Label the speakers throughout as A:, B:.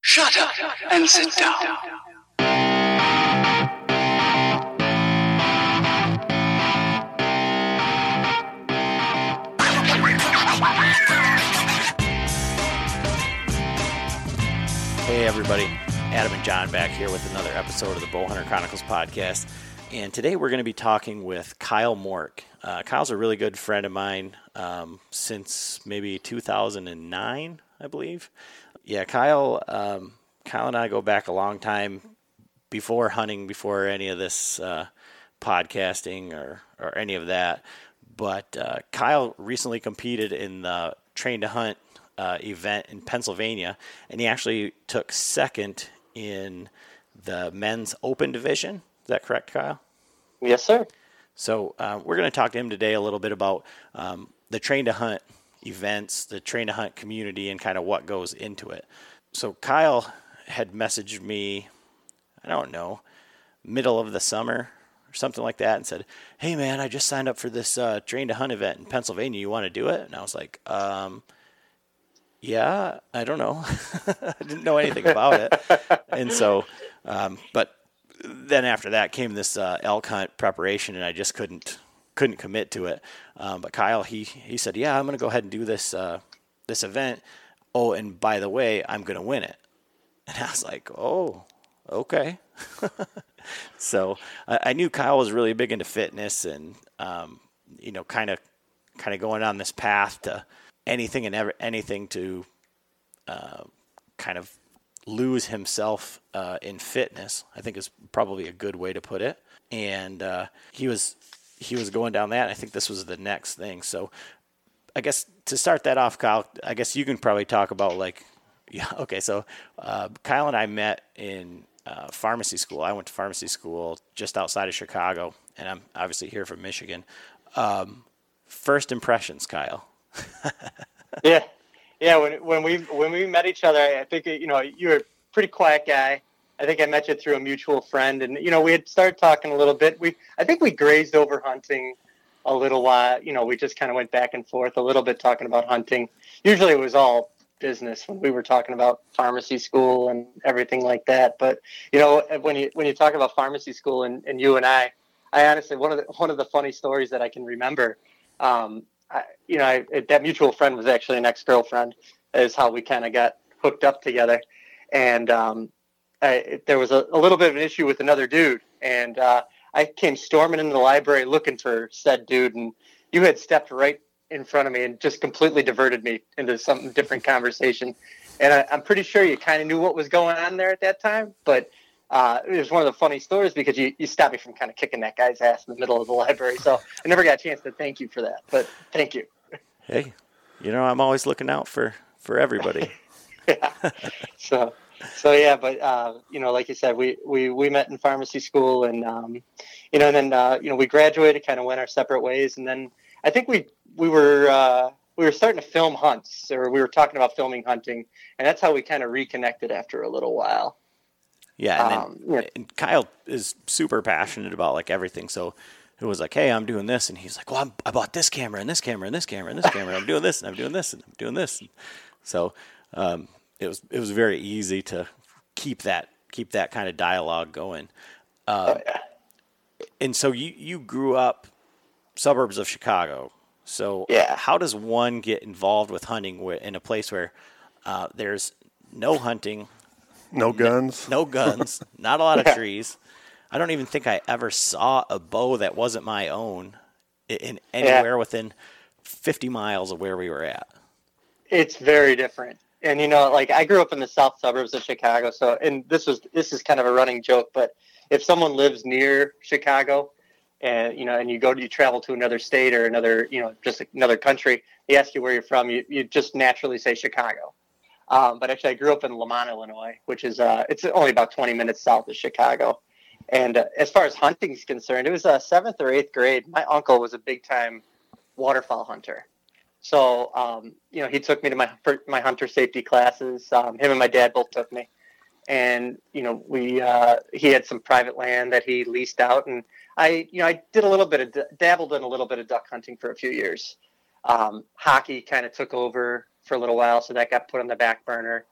A: Shut up and sit down.
B: Hey, everybody. Adam and John back here with another episode of the Bowhunter Chronicles podcast. And today we're going to be talking with Kyle Mork. Uh, Kyle's a really good friend of mine um, since maybe 2009, I believe. Yeah, Kyle, um, Kyle and I go back a long time before hunting, before any of this uh, podcasting or, or any of that. But uh, Kyle recently competed in the Train to Hunt uh, event in Pennsylvania, and he actually took second in the men's open division. Is that correct, Kyle?
C: Yes, sir.
B: So uh, we're going to talk to him today a little bit about um, the Train to Hunt events, the Train to Hunt community, and kind of what goes into it. So Kyle had messaged me, I don't know, middle of the summer or something like that, and said, "Hey man, I just signed up for this uh, Train to Hunt event in Pennsylvania. You want to do it?" And I was like, um, "Yeah, I don't know. I didn't know anything about it." and so, um, but then after that came this uh, elk hunt preparation, and I just couldn't couldn't commit to it. Um, but Kyle, he he said, "Yeah, I'm going to go ahead and do this uh, this event. Oh, and by the way, I'm going to win it." And I was like, "Oh, okay." so I, I knew Kyle was really big into fitness, and um, you know, kind of kind of going on this path to anything and ever anything to uh, kind of lose himself uh, in fitness. I think is probably a good way to put it. And uh, he was he was going down that. I think this was the next thing. So I guess to start that off, Kyle, I guess you can probably talk about like yeah. Okay, so uh, Kyle and I met in uh, pharmacy school. I went to pharmacy school just outside of Chicago, and I'm obviously here from Michigan. Um, first impressions, Kyle.
C: Yeah, yeah. When when we when we met each other, I think you know you were a pretty quiet guy. I think I met you through a mutual friend, and you know we had started talking a little bit. We I think we grazed over hunting a little while. You know, we just kind of went back and forth a little bit talking about hunting. Usually it was all business when we were talking about pharmacy school and everything like that. But you know, when you when you talk about pharmacy school and, and you and I, I honestly one of the one of the funny stories that I can remember. Um, I, you know, I, that mutual friend was actually an ex girlfriend. Is how we kind of got hooked up together, and um, I, there was a, a little bit of an issue with another dude, and uh, I came storming into the library looking for said dude, and you had stepped right in front of me and just completely diverted me into some different conversation. And I, I'm pretty sure you kind of knew what was going on there at that time, but uh, it was one of the funny stories because you, you stopped me from kind of kicking that guy's ass in the middle of the library. So I never got a chance to thank you for that, but thank you.
B: Hey, you know I'm always looking out for for everybody.
C: yeah. So, so yeah, but uh, you know, like you said, we, we, we met in pharmacy school, and um, you know, and then uh, you know, we graduated, kind of went our separate ways, and then I think we we were uh, we were starting to film hunts, or we were talking about filming hunting, and that's how we kind of reconnected after a little while.
B: Yeah, and,
C: Um,
B: then,
C: yeah.
B: and Kyle is super passionate about like everything. So it was like, hey, I'm doing this, and he's like, well, I'm, I bought this camera and this camera and this camera and this camera. I'm doing this and I'm doing this and I'm doing this. And So um, it was it was very easy to keep that keep that kind of dialogue going. Uh,
C: Oh, yeah.
B: and so you you grew up suburbs of Chicago. So
C: Yeah.
B: how does one get involved with hunting in a place where uh, there's no hunting
D: No guns.
B: No guns. not a lot of trees. I don't even think I ever saw a bow that wasn't my own in anywhere yeah. within 50 miles of where we were at.
C: It's very different. And you know, like I grew up in the south suburbs of Chicago, so and this was this is kind of a running joke, but if someone lives near Chicago and you know and you go to you travel to another state or another, you know, just another country, they ask you where you're from, you, you just naturally say Chicago. Um, but actually, I grew up in Lemont, Illinois, which is uh, it's only about 20 minutes south of Chicago. And uh, as far as hunting is concerned, it was uh, seventh or eighth grade. My uncle was a big time waterfowl hunter. So, um, you know, he took me to my my hunter safety classes. Um, him and my dad both took me, and you know, we uh, he had some private land that he leased out, and I, you know, I did a little bit of dabbled in a little bit of duck hunting for a few years. Um, hockey kind of took over for a little while, so that got put on the back burner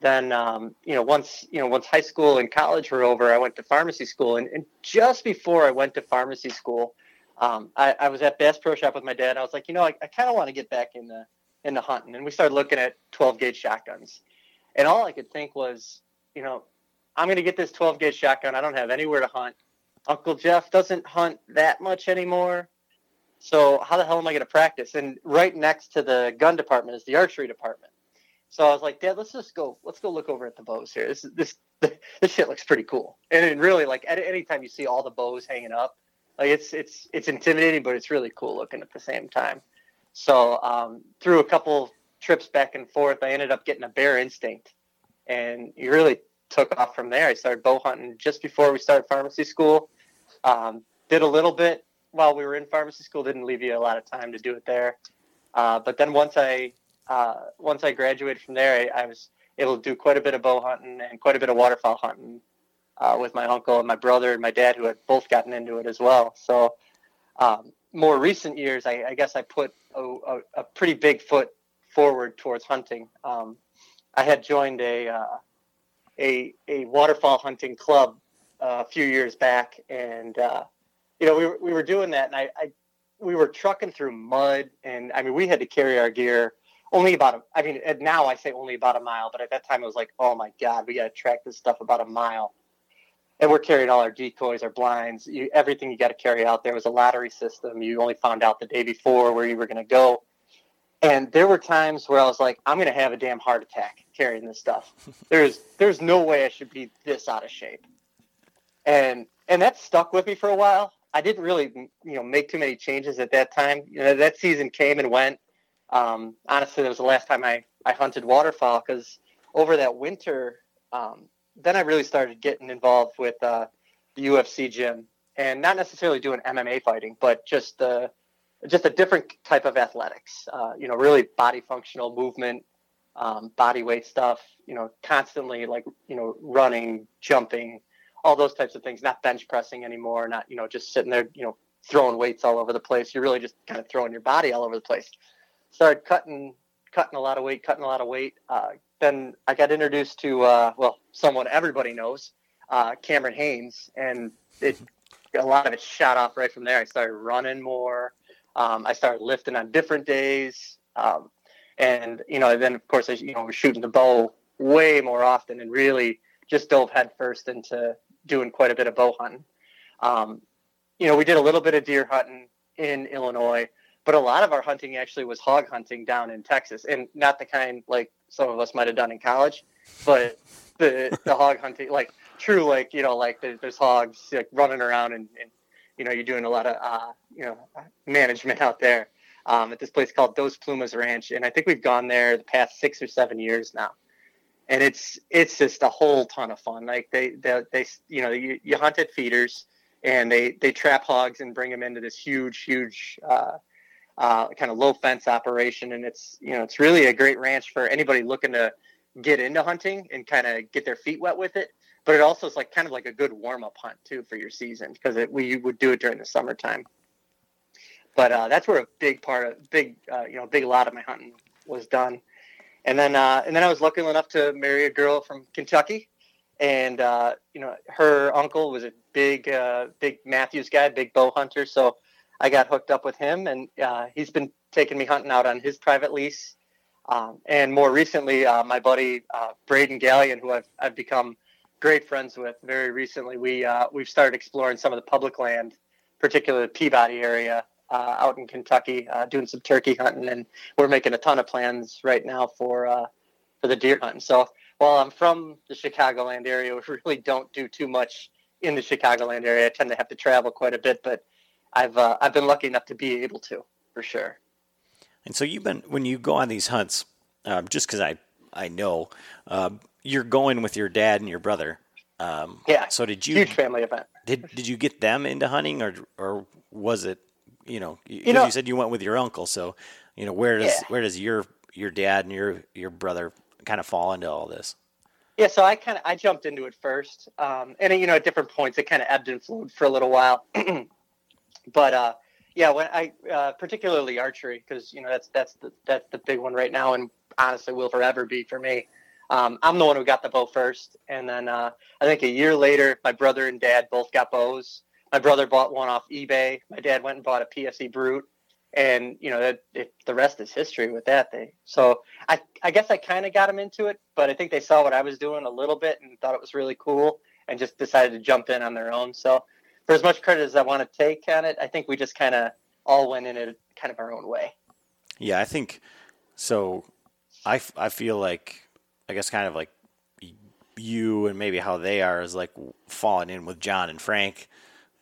C: then um, you know once you know once high school and college were over, I went to pharmacy school, and, and just before I went to pharmacy school, um, I, I, was at Bass Pro Shop with my dad. I was like, you know, I, I kind of want to get back in the in the hunting, and we started looking at 12 gauge shotguns, and all I could think was, you know, I'm going to get this 12 gauge shotgun. I don't have anywhere to hunt. Uncle Jeff doesn't hunt that much anymore. So how the hell am I going to practice? And right next to the gun department is the archery department. So I was like, Dad, let's just go. Let's go look over at the bows here. This this this shit looks pretty cool. And really, like, at any time you see all the bows hanging up, like it's it's it's intimidating, but it's really cool looking at the same time. So um, through a couple trips back and forth, I ended up getting a bear instinct, and you really took off from there. I started bow hunting just before we started pharmacy school. Um, did a little bit while we were in pharmacy school. Didn't leave you a lot of time to do it there. Uh, but then once I uh, once I graduated from there, I, I, was able to do quite a bit of bow hunting and quite a bit of waterfowl hunting uh, with my uncle and my brother and my dad, who had both gotten into it as well. So, um, more recent years, I, I, guess I put a, a, a, pretty big foot forward towards hunting. Um, I had joined a, uh, a a waterfowl hunting club uh, a few years back, and uh, you know we were, we were doing that, and I, I we were trucking through mud, and I mean we had to carry our gear only about a, I mean, now I say only about a mile, but at that time it was like, oh my God, we got to track this stuff about a mile. And we're carrying all our decoys, our blinds, you, everything you got to carry out. There was a lottery system. You only found out the day before where you were going to go. And there were times where I was like, I'm going to have a damn heart attack carrying this stuff. There's, there's no way I should be this out of shape. And, and that stuck with me for a while. I didn't really, you know, make too many changes at that time. You know, that season came and went um, honestly, that was the last time I, I hunted waterfowl because over that winter, um, then I really started getting involved with uh, the UFC gym and not necessarily doing MMA fighting, but just the just a different type of athletics. Uh, you know, really body functional movement, um, body weight stuff. You know, constantly like you know running, jumping, all those types of things. Not bench pressing anymore. Not you know just sitting there you know throwing weights all over the place. You're really just kind of throwing your body all over the place started cutting cutting a lot of weight, cutting a lot of weight. Uh, then I got introduced to uh, well, someone everybody knows, uh, Cameron Hanes, and it a lot of it shot off right from there. I started running more. Um, I started lifting on different days, um, and you know, then of course, I, you know, we're shooting the bow way more often, and really just dove headfirst into doing quite a bit of bow hunting. Um, you know, we did a little bit of deer hunting in Illinois, but a lot of our hunting actually was hog hunting down in Texas, and not the kind like some of us might have done in college, but the the hog hunting, like true, like you know, like there's hogs like running around, and, and you know, you're doing a lot of uh, you know management out there um, at this place called Dos Plumas Ranch, and I think we've gone there the past six or seven years now, and it's it's just a whole ton of fun. Like they they, they you know you, you hunt at feeders, and they they trap hogs and bring them into this huge huge uh, uh, kind of low fence operation, and it's you know it's really a great ranch for anybody looking to get into hunting and kind of get their feet wet with it. But it also is like kind of like a good warm up hunt too for your season because we would do it during the summertime. But uh, that's where a big part of big uh, you know big lot of my hunting was done. And then uh, and then I was lucky enough to marry a girl from Kentucky, and uh, you know her uncle was a big uh, big Mathews guy, big bow hunter. So I got hooked up with him, and uh, he's been taking me hunting out on his private lease. Um, and more recently, uh, my buddy uh, Braden Gallion, who I've, I've become great friends with very recently, we uh, we've started exploring some of the public land, particularly the Peabody area uh, out in Kentucky, uh, doing some turkey hunting, and we're making a ton of plans right now for for the deer hunting. So while I'm from the Chicagoland area, we really don't do too much in the Chicagoland area. I tend to have to travel quite a bit, but I've uh, I've been lucky enough to be able to for sure.
B: And so you've been when you go on these hunts, um, just because I I know um, you're going with your dad and your brother. Um,
C: yeah.
B: So did you
C: huge family event?
B: Did did you get them into hunting, or or was it you know you,
C: You know-
B: you said you went with your uncle, so you know where does
C: Yeah.
B: where does your your dad and your your brother kind of fall into all this?
C: Yeah, so I kind of I jumped into it first, um, and you know at different points it kind of ebbed and flowed for a little while. but uh, yeah, when I uh, particularly archery because you know that's that's the that's the big one right now, and honestly will forever be for me. Um, I'm the one who got the bow first, and then uh, I think a year later, my brother and dad both got bows. My brother bought one off eBay. My dad went and bought a PSE Brute, and you know that the rest is history with that thing. So I, I guess I kind of got them into it, but I think they saw what I was doing a little bit and thought it was really cool, and just decided to jump in on their own. So for as much credit as I want to take on it, I think we just kind of all went in it kind of our own way.
B: Yeah, I think so. I, I feel like I guess kind of like you and maybe how they are is like falling in with John and Frank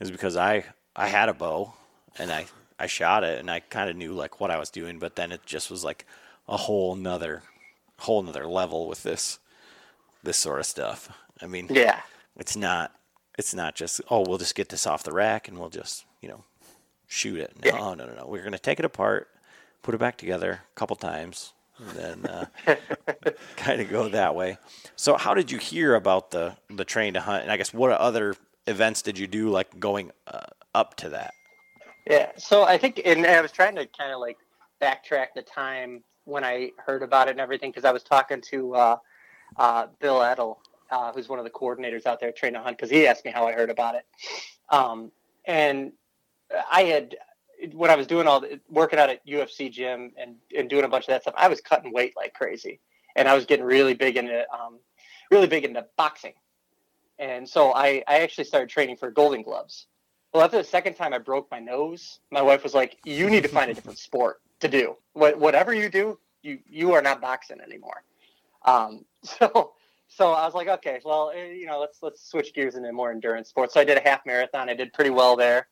B: is because I I had a bow and I I shot it and I kind of knew like what I was doing, but then it just was like a whole nother whole nother level with this this sort of stuff. I mean,
C: Yeah.
B: it's not it's not just oh we'll just get this off the rack and we'll just you know shoot it. No
C: Yeah.
B: no no no we're going to take it apart put it back together a couple times and then uh, kind of go that way. So how did you hear about the the train to hunt? And i guess what other events did you do like going uh, up to that?
C: Yeah. So I think, and I was trying to kind of like backtrack the time when I heard about it and everything because I was talking to uh, uh, Bill Edel, uh, who's one of the coordinators out there at Train to Hunt, because he asked me how I heard about it. Um, and I had, when I was doing all the, working out at UFC gym and, and doing a bunch of that stuff, I was cutting weight like crazy, and I was getting really big into, um, really big into boxing. And so I, I actually started training for Golden Gloves. Well, after the second time I broke my nose, my wife was like, "You need to find a different sport to do. What, whatever you do, you you are not boxing anymore." Um, so, so I was like, "Okay, well, eh, you know, let's let's switch gears into more endurance sports." So I did a half marathon. I did pretty well there,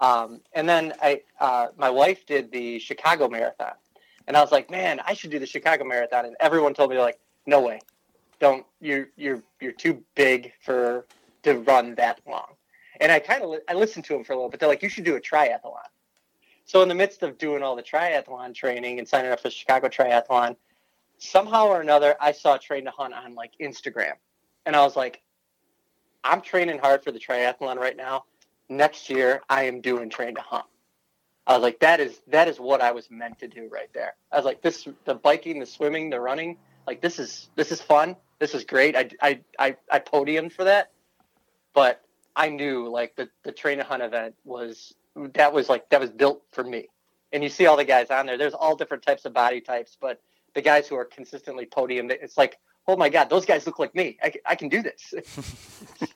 C: um, and then I uh, my wife did the Chicago Marathon, and I was like, "Man, I should do the Chicago Marathon." And everyone told me like, "No way, don't you're you're you're too big for to run that long." And I kind of li- I listened to them for a little bit. They're like, you should do a triathlon. So in the midst of doing all the triathlon training and signing up for the Chicago Triathlon, somehow or another, I saw Train to Hunt on like Instagram, and I was like, I'm training hard for the triathlon right now. Next year, I am doing Train to Hunt. I was like, that is that is what I was meant to do right there. I was like, this the biking, the swimming, the running, like this is this is fun. This is great. I I I, I podiumed for that, but I knew like the the train to hunt event was that was like that was built for me. And you see all the guys on there. There's all different types of body types, but the guys who are consistently podium, it's like, oh my god, those guys look like me. I, I can do this.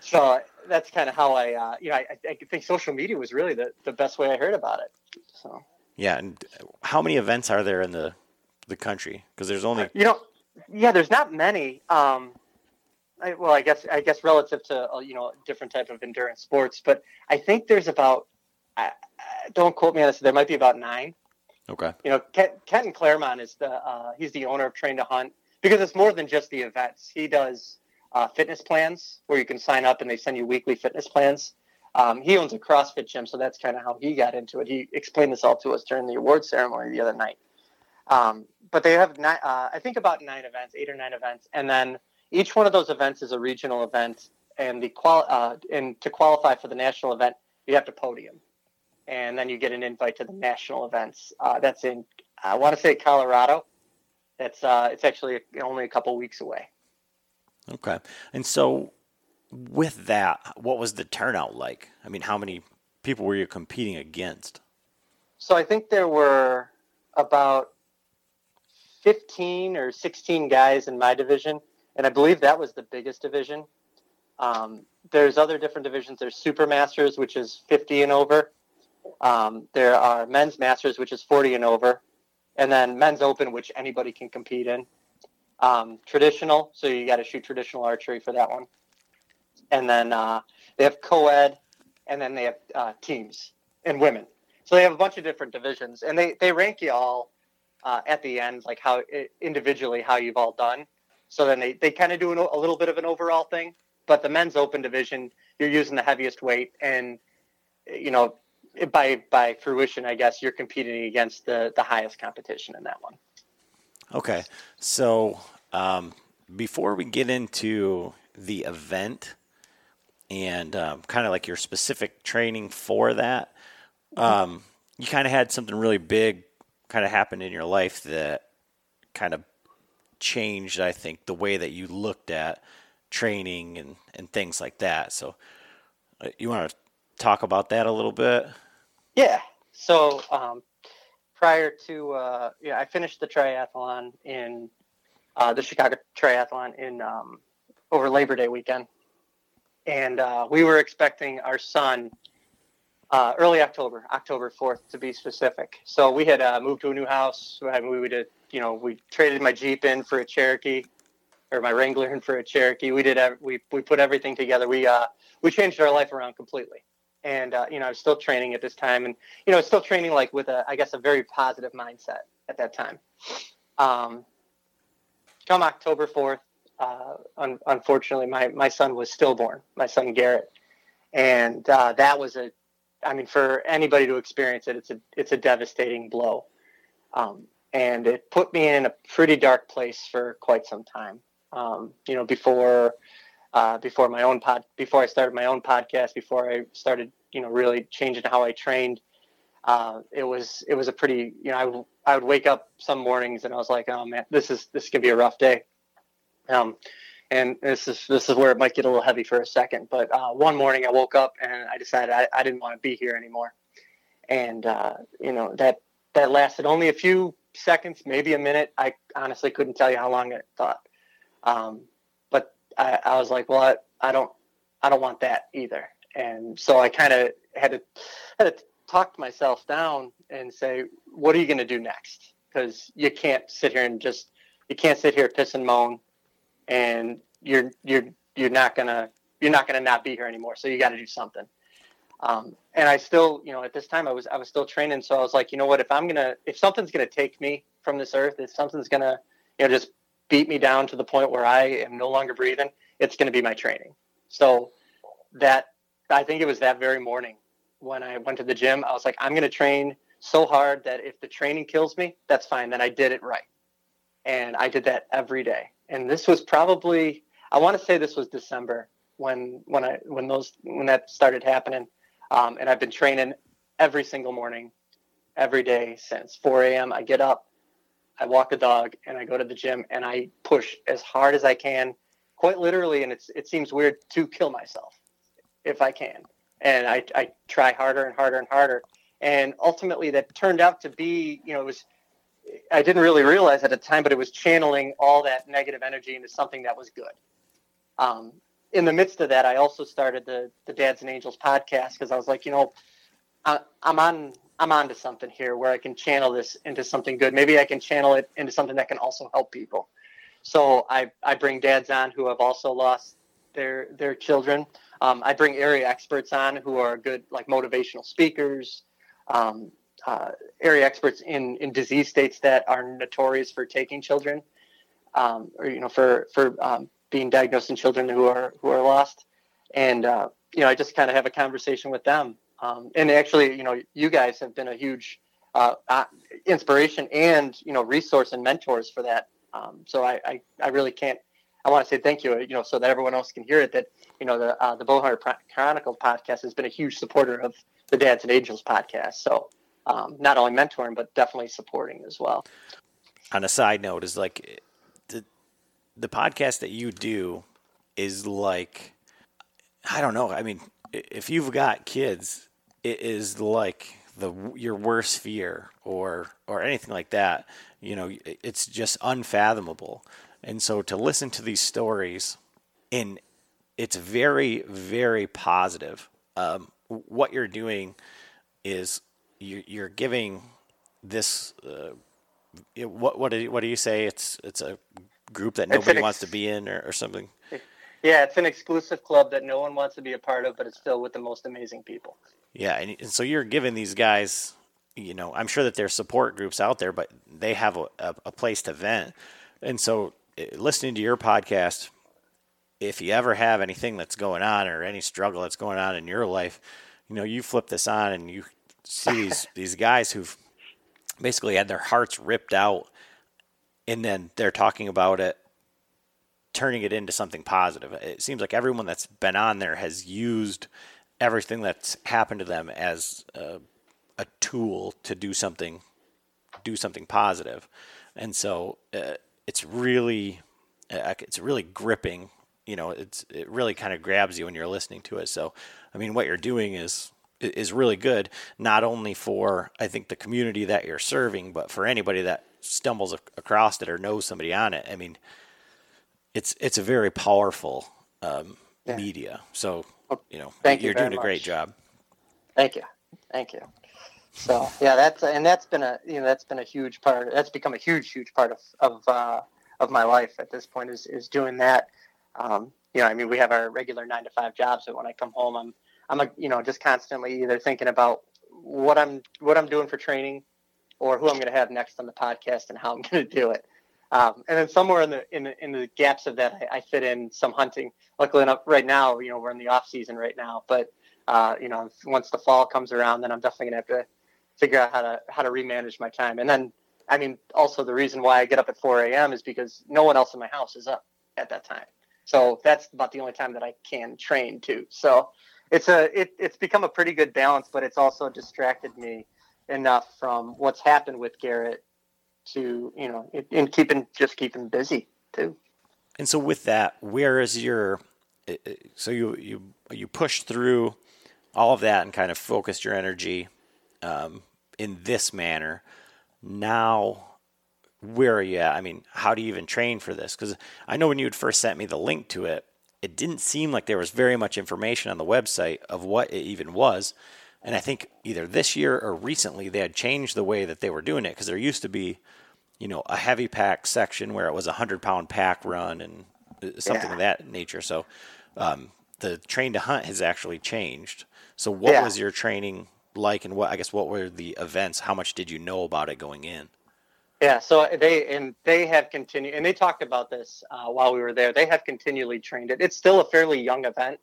C: so that's kind of how I, uh, you know, I, I think social media was really the, the best way I heard about it. So
B: yeah and how many events are there in the the country because there's only
C: you know, yeah, there's not many. Um, I, well, I guess I guess relative to uh, you know different type of endurance sports, but I think there's about. I, I, don't quote me on this. There might be about nine.
B: Okay
C: You know, Ken, Kenton Clairmont is the uh, he's the owner of Train to Hunt because it's more than just the events. He does uh, fitness plans where you can sign up and they send you weekly fitness plans. Um, he owns a CrossFit gym, so that's kind of how he got into it. He explained this all to us during the award ceremony the other night. Um, but they have uh, I think about nine events, eight or nine events, and then each one of those events is a regional event. And the qual uh, and to qualify for the national event, you have to podium, and then you get an invite to the national events. Uh, that's in I want to say Colorado. It's uh, it's actually only a couple weeks away.
B: Okay. And so with that, what was the turnout like? I mean, how many people were you competing against?
C: So I think there were about 15 or 16 guys in my division, and I believe that was the biggest division. Um, there's other different divisions. There's Supermasters, which is 50 and over. Um, there are Men's Masters, which is 40 and over, and then Men's Open, which anybody can compete in. Um, traditional, so you got to shoot traditional archery for that one. And then uh, they have co-ed, and then they have uh, teams and women. So they have a bunch of different divisions, and they they rank you all uh, at the end, like how individually how you've all done. So then they, they kind of do an, a little bit of an overall thing. But the men's open division, you're using the heaviest weight, and you know by by fruition, I guess you're competing against the the highest competition in that one.
B: Okay, so um, before we get into the event and um, kind of like your specific training for that, um, you kind of had something really big kind of happen in your life that kind of changed, I think, the way that you looked at training and, and things like that. So, uh, you want to talk about that a little bit?
C: Yeah. So, um, prior to, uh, yeah, I finished the triathlon in uh, the Chicago Triathlon in um, over Labor Day weekend, and uh, we were expecting our son uh, early October, October 4th to be specific. So we had uh, moved to a new house. We would, you know, we traded my Jeep in for a Cherokee or my Wrangler in for a Cherokee. We did, we, we put everything together. We, uh, we changed our life around completely. And, uh, you know, I was still training at this time and, you know, still training like with a, I guess, a very positive mindset at that time. Um, come October 4th, uh, un- unfortunately, my, my son was stillborn, my son Garrett. And uh, that was a I mean, for anybody to experience it, it's a it's a devastating blow, um, and it put me in a pretty dark place for quite some time. Um, you know, before uh, before my own pod, before I started my own podcast, before I started, you know, really changing how I trained, uh, it was it was a pretty, you know, I, I would wake up some mornings and I was like, oh man, this is this can be a rough day. Um, and this is this is where it might get a little heavy for a second. But uh, one morning I woke up and I decided I, I didn't want to be here anymore, and uh, you know that that lasted only a few seconds, maybe a minute. I honestly couldn't tell you how long it thought. Um, I, I, was like, well, I, I don't I don't want that either, and so I kind of had to had to talk myself down and say, what are you going to do next? Because you can't sit here and just you can't sit here piss and moan and you're you're you're not gonna you're not gonna not be here anymore. So you got to do something. Um, and I still, you know, at this time I was I was still training, so I was like, you know what, if I'm gonna if something's gonna take me from this earth, if something's gonna you know just beat me down to the point where I am no longer breathing, it's gonna be my training. So that I think it was that very morning when I went to the gym, I was like, I'm gonna train so hard that if the training kills me, that's fine. Then I did it right, and I did that every day and this was probably I want to say this was December when when I when those when that started happening, um, and I've been training every single morning, every day since 4 a.m. I get up, I walk the dog, and I go to the gym and I push as hard as I can, quite literally, and it's it seems weird to kill myself if I can, and I I try harder and harder and harder, and ultimately that turned out to be you know it was I didn't really realize at the time, but it was channeling all that negative energy into something that was good. Um, in the midst of that, I also started the the Dads and Angels podcast because I was like, you know, I, I'm on I'm onto something here where I can channel this into something good. Maybe I can channel it into something that can also help people. So I I bring dads on who have also lost their their children. Um, I bring area experts on who are good like motivational speakers. Um, uh, area experts in, in disease states that are notorious for taking children, um, or you know, for for um, being diagnosed in children who are who are lost, and uh, you know, I just kind of have a conversation with them. Um, and actually, you know, you guys have been a huge uh, uh inspiration and you know resource and mentors for that. Um, so I, I, I really can't. I want to say thank you, you know, so that everyone else can hear it. That you know the uh, the Bowhunter Chronicle podcast has been a huge supporter of the Dads and Angels podcast. So um, not only mentoring but definitely supporting as well.
B: On a side note, is like the the podcast that you do is like I don't know. I mean, if you've got kids, it is like the your worst fear or or anything like that you know, it's just unfathomable. And so to listen to these stories, and it's very, very positive. Um, what you're doing is you're, you're giving this. Uh, what what do you, what do you say? It's it's a group that nobody ex- wants to be in, or, or something.
C: Yeah, it's an exclusive club that no one wants to be a part of, but it's filled with the most amazing people.
B: Yeah, and, and so you're giving these guys, you know, I'm sure that there's support groups out there, but they have a, a, a place to vent. And so eh, listening to your podcast, if you ever have anything that's going on or any struggle that's going on in your life, you know, you flip this on and you see these these guys who've basically had their hearts ripped out and then they're talking about it turning it into something positive. It seems like everyone that's been on there has used everything that's happened to them as a, a tool to do something do something positive. And so uh, it's really uh, it's really gripping you know it's it really kind of grabs you when you're listening to it so i mean what you're doing is is really good not only for i think the community that you're serving but for anybody that stumbles across it or knows somebody on it i mean it's it's a very powerful um, yeah. media so you know
C: Thank
B: you're
C: you
B: doing a
C: much.
B: great job
C: Thank you. Thank you. So yeah, that's and that's been a you know that's been a huge part. That's become a huge huge part of of uh, of my life at this point is is doing that. Um, you know, I mean, we have our regular nine to five jobs, but when I come home, I'm I'm a, you know just constantly either thinking about what I'm what I'm doing for training, or who I'm going to have next on the podcast and how I'm going to do it. Um, and then somewhere in the in the, in the gaps of that, I, I, fit in some hunting. Luckily enough, right now, you know, we're in the off season right now. But uh, you know, once the fall comes around, then I'm definitely gonna have to figure out how to how to remanage my time. And then, I mean, also the reason why I get up at 4 a.m. is because no one else in my house is up at that time. So that's about the only time that I can train too. So it's a it, it's become a pretty good balance, but it's also distracted me enough from what's happened with Garrett to you know and keeping just keeping busy too.
B: And so with that, where is your so you you you push through all of that and kind of focused your energy um, in this manner. Now where are you at? I mean, how do you even train for this? Because I know when you had first sent me the link to it, it didn't seem like there was very much information on the website of what it even was. And I think either this year or recently they had changed the way that they were doing it because there used to be, you know, a heavy pack section where it was a hundred pound pack run and uh, something yeah. of that nature. So um, the train to hunt has actually changed. So what yeah. was your training like, and what I guess what were the events? How much did you know about it going in?
C: Yeah, so they and they have continued, and they talked about this uh, while we were there. They have continually trained it. It's still a fairly young event,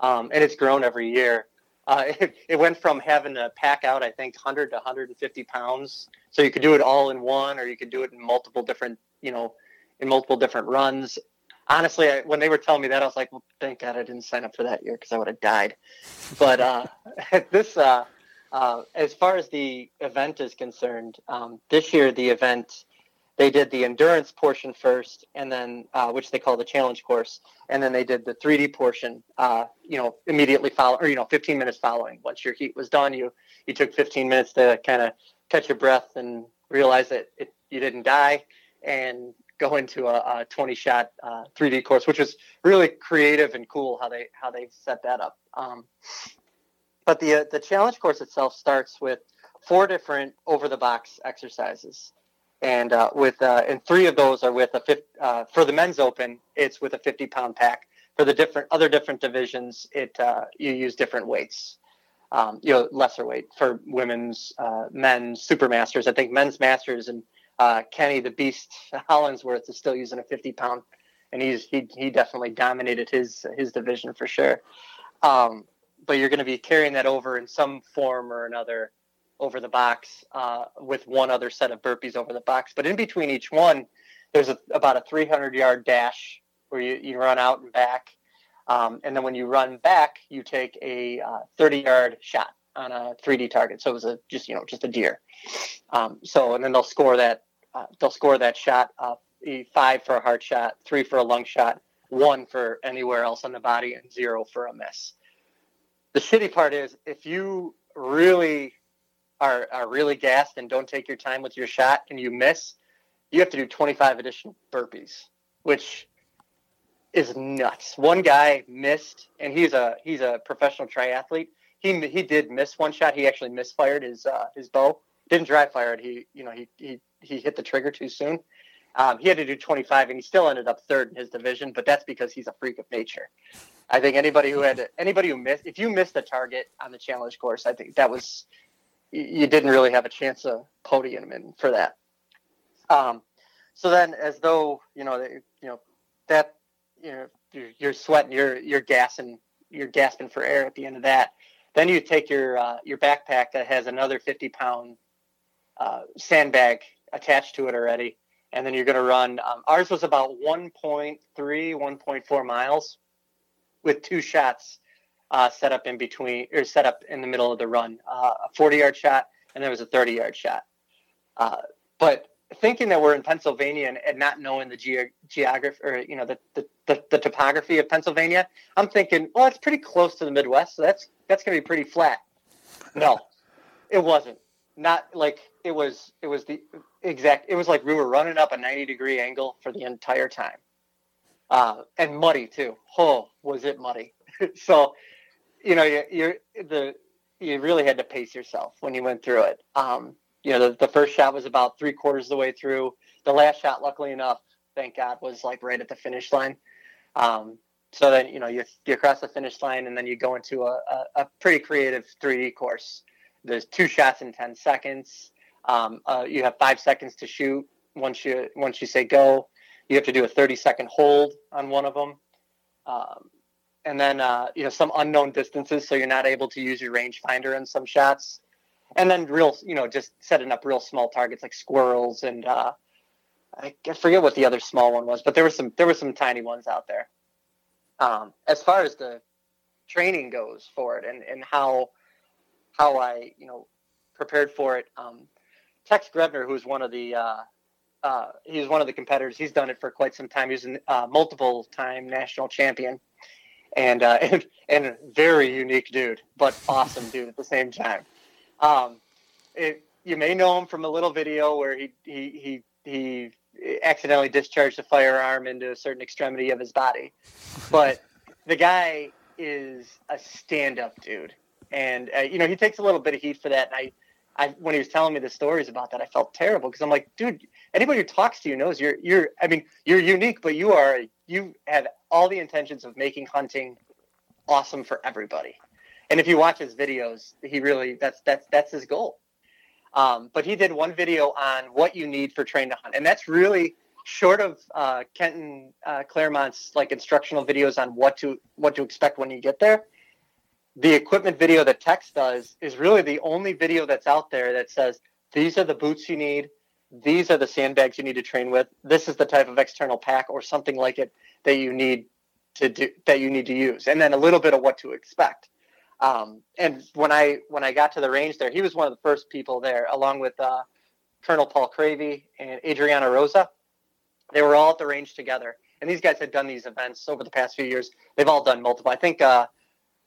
C: um, and it's grown every year. Uh, it, it, went from having to pack out, I think, 100 to 150 pounds. So you could do it all in one, or you could do it in multiple different, you know, in multiple different runs. Honestly, I, when they were telling me that, I was like, "Well, thank God I didn't sign up for that year because I would have died." But uh, this, uh, uh, as far as the event is concerned, um, this year the event they did the endurance portion first, and then uh, which they call the challenge course, and then they did the 3D portion. Uh, you know, immediately follow, or you know, 15 minutes following. Once your heat was done, you you took 15 minutes to kind of catch your breath and realize that it, you didn't die, and go into a, a 20 shot uh, 3D course, which was really creative and cool how they how they set that up. Um, but the uh, the challenge course itself starts with four different over the box exercises, and uh, with uh, and three of those are with a 50, uh, for the men's open. It's with a 50 pound pack. For the different other different divisions, it uh, you use different weights. Um, you know, lesser weight for women's, uh, men's super masters. I think men's masters and Kenny the Beast Hollingsworth is still using a 50 pound, and he's he he definitely dominated his his division for sure. Um, but you're going to be carrying that over in some form or another over the box uh, with one other set of burpees over the box. But in between each one, there's a, about a 300 yard dash where you, you run out and back. Um, and then when you run back, you take a uh, 30 yard shot on a 3D target. So it was a just you know just a deer. Um, so and then they'll score that uh, they'll score that shot uh, five for a heart shot, three for a lung shot, one for anywhere else on the body, and zero for a miss the shitty part is if you really are, are really gassed and don't take your time with your shot and you miss, you have to do 25 additional burpees, which is nuts. One guy missed, and he's a he's a professional triathlete. He he did miss one shot. He actually misfired his uh, his bow. Didn't dry fire it. He you know he he he hit the trigger too soon. Um, he had to do 25, and he still ended up third in his division. But that's because he's a freak of nature. I think anybody who had to, anybody who missed, if you missed the target on the challenge course, I think that was you didn't really have a chance of podium in for that. Um, so then, as though you know, you know that you know you're, you're sweating, you're you're gassing, you're gasping for air at the end of that. Then you take your uh, your backpack that has another 50 pound uh, sandbag attached to it already, and then you're going to run. Um, ours was about 1.3, 1.4 miles with two shots uh, set up in between or set up in the middle of the run uh, a 40 yard shot and there was a 30 yard shot. Uh, but thinking that we're in pennsylvania and, and not knowing the ge- geography or you know the, the, the, the, topography of pennsylvania i'm thinking well it's pretty close to the midwest so that's that's going to be pretty flat. No it wasn't. Not like it was it was the exact it was like we were running up a 90 degree angle for the entire time. Uh, and muddy too. Oh was it muddy. So you know, you, you're the you really had to pace yourself when you went through it. Um, you know, the, the first shot was about three quarters of the way through. The last shot, luckily enough, thank God, was like right at the finish line. Um, so then, you know, you, you cross the finish line and then you go into a, a, a pretty creative 3D course. There's two shots in 10 seconds. Um, uh, you have five seconds to shoot. Once you once you say go, you have to do a 30 second hold on one of them. Um, and then uh, you know some unknown distances, so you're not able to use your rangefinder in some shots, and then real you know just setting up real small targets like squirrels and uh, I forget what the other small one was, but there were some there were some tiny ones out there. Um, as far as the training goes for it and, and how how I you know prepared for it, um, Tex Grebner, who's one of the uh, uh, he's one of the competitors. He's done it for quite some time. He's a uh, multiple time national champion and uh, and and very unique dude, but awesome dude at the same time. Um, it, you may know him from a little video where he he he he accidentally discharged a firearm into a certain extremity of his body, but the guy is a stand-up dude, and uh, you know he takes a little bit of heat for that. And I, I when he was telling me the stories about that, I felt terrible because I'm like, dude, anybody who talks to you knows you're you're. I mean, you're unique, but you are you have all the intentions of making hunting awesome for everybody. And if you watch his videos, he really that's that's that's his goal. Um, but he did one video on what you need for train to hunt, and that's really short of uh, Kenton uh, Clairmont's like instructional videos on what to what to expect when you get there. The equipment video that Tex does is really the only video that's out there that says these are the boots you need, these are the sandbags you need to train with. This is the type of external pack or something like it that you need to do that you need to use, and then a little bit of what to expect. Um, and when I when I got to the range there, he was one of the first people there, along with uh, Colonel Paul Cravey and Adriana Rosa. They were all at the range together, and these guys had done these events over the past few years. They've all done multiple. I think uh,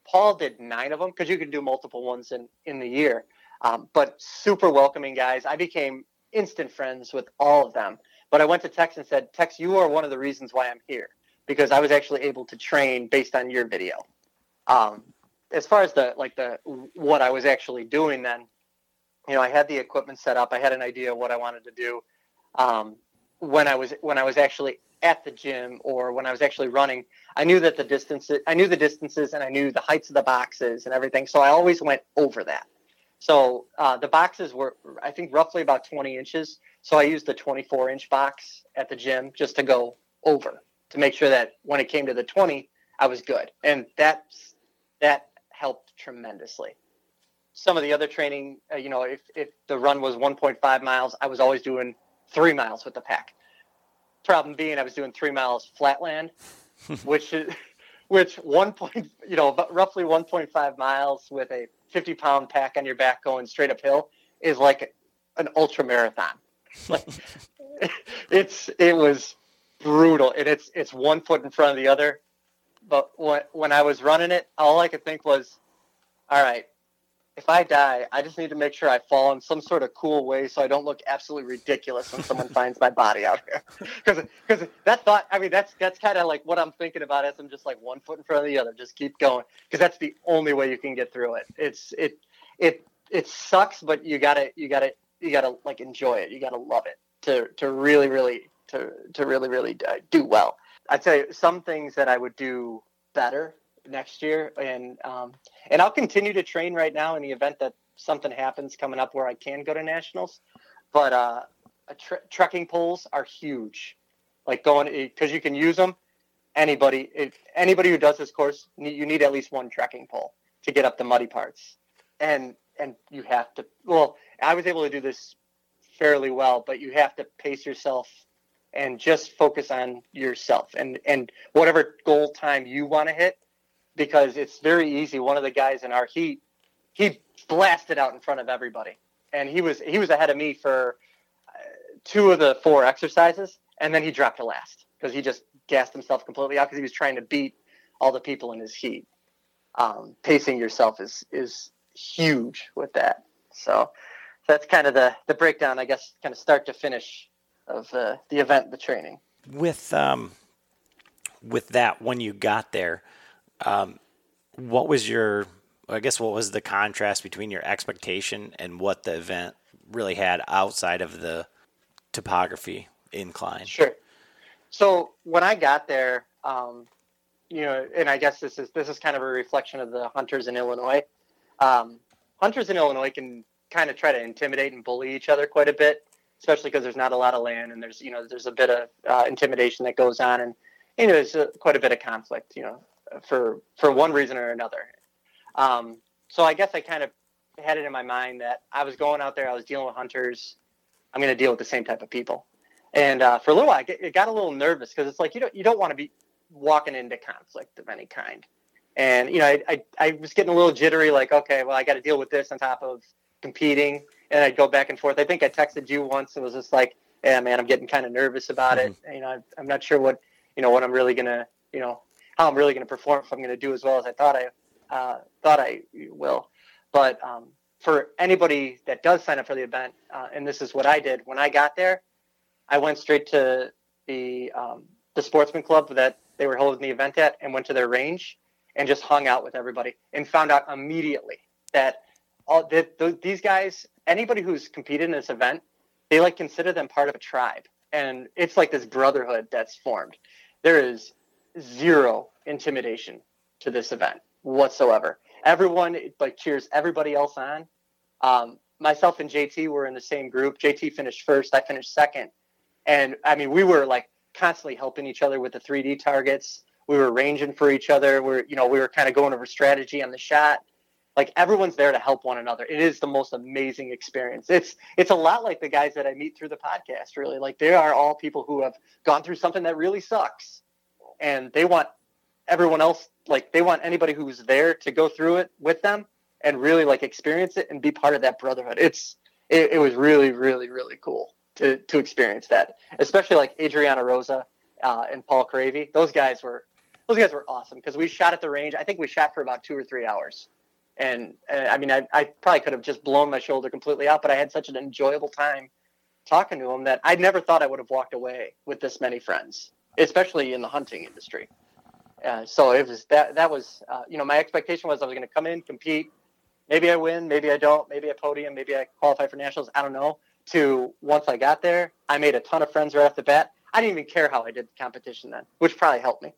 C: Paul did nine of them because you can do multiple ones in in the year. Um, but super welcoming guys. I became instant friends with all of them. But I went to Tex and said, Tex, you are one of the reasons why I'm here because I was actually able to train based on your video. Um, as far as the like the what I was actually doing then, you know, I had the equipment set up. I had an idea of what I wanted to do. Um, when I was when I was actually at the gym or when I was actually running, I knew that the distances I knew the distances and I knew the heights of the boxes and everything. So I always went over that. So uh, the boxes were, I think, roughly about 20 inches. So I used the 24 inch box at the gym just to go over to make sure that when it came to the 20, I was good. And that's, that helped tremendously. Some of the other training, uh, you know, if, if the run was 1.5 miles, I was always doing three miles with the pack. Problem being, I was doing three miles flatland, which is, which one point, you know, roughly 1.5 miles with a 50 pound pack on your back going straight uphill is like an ultra marathon. Like it's it was brutal, and it's it's one foot in front of the other. But when when I was running it, all I could think was, all right, if I die, I just need to make sure I fall in some sort of cool way so I don't look absolutely ridiculous when someone finds my body out here. Because because that thought, I mean, that's that's kind of like what I'm thinking about as I'm just like one foot in front of the other, just keep going because that's the only way you can get through it. It's it it it sucks, but you gotta you gotta you gotta like enjoy it. You gotta love it to to really really to to really really uh, do well. I'd say some things that I would do better next year, and um, and I'll continue to train right now in the event that something happens coming up where I can go to nationals. But uh, tre- trekking poles are huge, like going because you can use them. Anybody, if, anybody who does this course, you need at least one trekking pole to get up the muddy parts, and and you have to. Well, I was able to do this fairly well, but you have to pace yourself and just focus on yourself and and whatever goal time you want to hit because it's very easy. One of the guys in our heat, he blasted out in front of everybody, and he was he was ahead of me for uh, two of the four exercises, and then he dropped to last because he just gassed himself completely out because he was trying to beat all the people in his heat. Um, pacing yourself is is huge with that. So that's kind of the the breakdown, I guess, kind of start to finish of uh, the event, the training.
B: With um, with that, when you got there, um, what was your, I guess, what was the contrast between your expectation and what the event really had outside of the topography incline?
C: Sure. So when I got there, um, you know, and I guess this is this is kind of a reflection of the hunters in Illinois. Um, hunters in Illinois can kind of try to intimidate and bully each other quite a bit, especially because there's not a lot of land and there's you know there's a bit of uh, intimidation that goes on and you know there's a, quite a bit of conflict. You know, for for one reason or another. Um, so I guess I kind of had it in my mind that I was going out there, I was dealing with hunters. I'm going to deal with the same type of people. And uh, for a little while, I get, got a little nervous because it's like you don't you don't want to be walking into conflict of any kind. And you know, I, I, I was getting a little jittery, like, okay, well, I got to deal with this on top of competing, and I'd go back and forth. I think I texted you once and was just like, yeah, man, I'm getting kind of nervous about mm-hmm. it. You know, I'm not sure what you know what I'm really gonna you know how I'm really going to perform if I'm going to do as well as I thought I uh, thought I will. But um, for anybody that does sign up for the event, uh, and this is what I did when I got there, I went straight to the um, the sportsman club that they were holding the event at, and went to their range and just hung out with everybody, and found out immediately that all the, the, these guys, anybody who's competed in this event, they like consider them part of a tribe, and it's like this brotherhood that's formed. There is zero intimidation to this event whatsoever. Everyone like cheers everybody else on. Um, myself and JT were in the same group. JT finished first, I finished second, and I mean we were like constantly helping each other with the 3D targets. We were ranging for each other. We're you know we were kind of going over strategy on the shot. Like everyone's there to help one another. It is the most amazing experience. It's it's a lot like the guys that I meet through the podcast. Really, like they are all people who have gone through something that really sucks and they want everyone else like they want anybody who's there to go through it with them and really like experience it and be part of that brotherhood. It's it, it was really really really cool to to experience that, especially like Adriana Rosa uh, and Paul Cravey. Those guys were those guys were awesome because we shot at the range. I think we shot for about two or three hours. And, and I mean, I, I probably could have just blown my shoulder completely out, but I had such an enjoyable time talking to them that I never thought I would have walked away with this many friends especially in the hunting industry. Uh, so it was that that was uh, you know my expectation was I was going to come in compete. Maybe I win maybe I don't maybe I podium maybe I qualify for nationals I don't know. To once I got there I made a ton of friends right off the bat. I didn't even care how I did the competition then which probably helped me.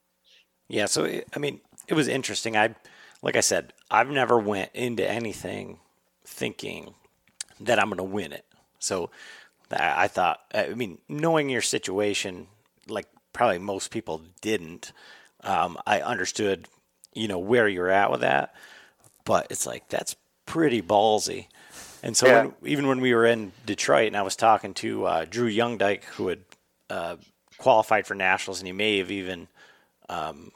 B: Yeah so I mean it was interesting. I like I said I've never went into anything thinking that I'm going to win it. So I thought I mean knowing your situation like probably most people didn't. Um, I understood, you know, where you're at with that, but it's like that's pretty ballsy. And so yeah. when, even when we were in Detroit, and I was talking to uh, Drew YoungeDyke, who had uh, qualified for nationals, and he may have even, um,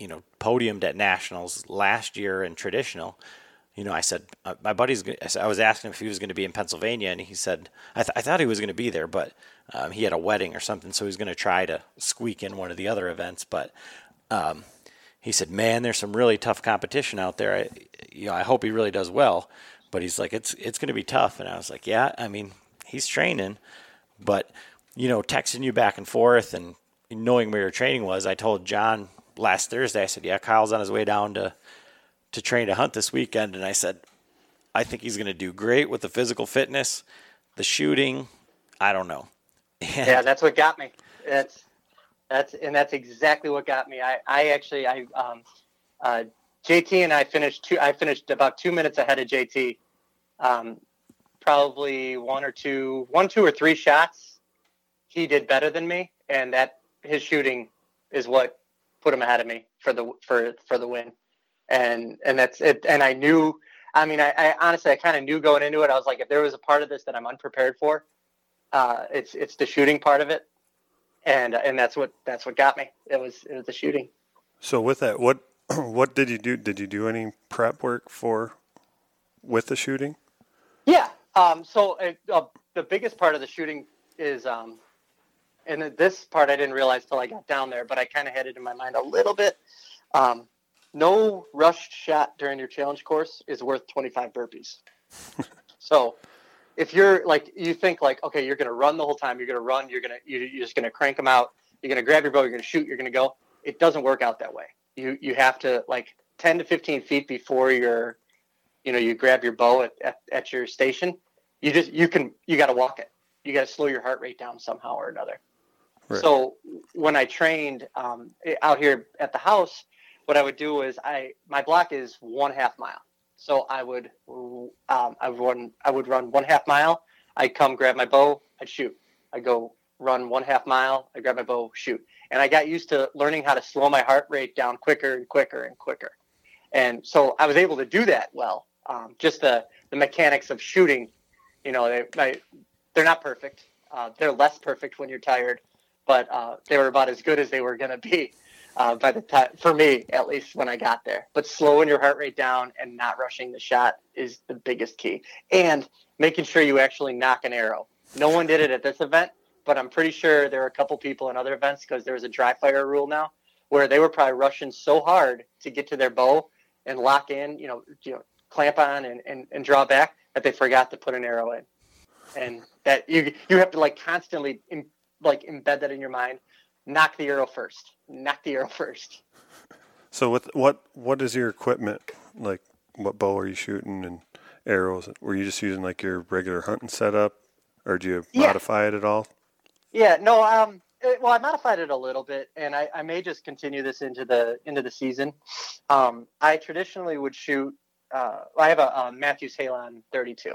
B: you know, podiumed at nationals last year in traditional you know, I said, uh, my buddy's, I was asking if he was going to be in Pennsylvania, and he said, I, th- I thought he was going to be there, but um, he had a wedding or something, so he's going to try to squeak in one of the other events. But um, he said, man, there's some really tough competition out there. I, you know, I hope he really does well. but he's like, it's it's going to be tough. And I was like, yeah, I mean, he's training, but you know, texting you back and forth and knowing where your training was, I told John last Thursday. I said, yeah, Kyle's on his way down to to train to hunt this weekend, and I said, I think he's going to do great with the physical fitness, the shooting. I don't know.
C: And yeah, that's what got me. That's that's and that's exactly what got me. I I actually I um uh JT and I finished two. I finished about two minutes ahead of JT. Um, probably one or two, one, two or three shots. He did better than me, and that his shooting is what put him ahead of me for the for for the win. And and that's it. And I knew. I mean, I, I honestly, I kind of knew going into it. I was like, if there was a part of this that I'm unprepared for, uh, it's it's the shooting part of it, and and that's what that's what got me. It was it was the shooting.
D: So with that, what what did you do? Did you do any prep work for with the shooting?
C: Yeah. Um, so uh, uh, the biggest part of the shooting is, um, and this part I didn't realize till I got down there, but I kind of had it in my mind a little bit. Um, no rushed shot during your challenge course is worth 25 burpees. so if you're like, you think like, okay, you're going to run the whole time. You're going to run. You're going to, you're just going to crank them out. You're going to grab your bow. You're going to shoot. You're going to go. It doesn't work out that way you you have to like 10 to 15 feet before you're you know you grab your bow at, at, at your station you just you can you got to walk it you got to slow your heart rate down somehow or another right. so when i trained um, out here at the house what i would do is i my block is one half mile so i would um, i would run i would run one half mile i'd come grab my bow i'd shoot i go run one half mile i grab my bow shoot and I got used to learning how to slow my heart rate down quicker and quicker and quicker. And so I was able to do that well. Um, just the, the mechanics of shooting, you know, they, they're not perfect. Uh, they're less perfect when you're tired, but uh, they were about as good as they were going to be uh, by the time, for me, at least when I got there. But slowing your heart rate down and not rushing the shot is the biggest key. And making sure you actually nock an arrow. No one did it at this event, but I'm pretty sure there were a couple people in other events because there was a dry fire rule now where they were probably rushing so hard to get to their bow and lock in, you know, you know, clamp on and, and, and draw back that they forgot to put an arrow in. And that you you have to like constantly like embed that in your mind. Nock the arrow first. Nock the arrow first.
D: So with what what is your equipment like? What bow are you shooting and arrows? Were you just using like your regular hunting setup, or do you modify it at all?
C: Yeah, no, um, it, well, I modified it a little bit, and I, I, may just continue this into the into the season. Um, I traditionally would shoot. Uh, I have a, a Mathews Halon 32,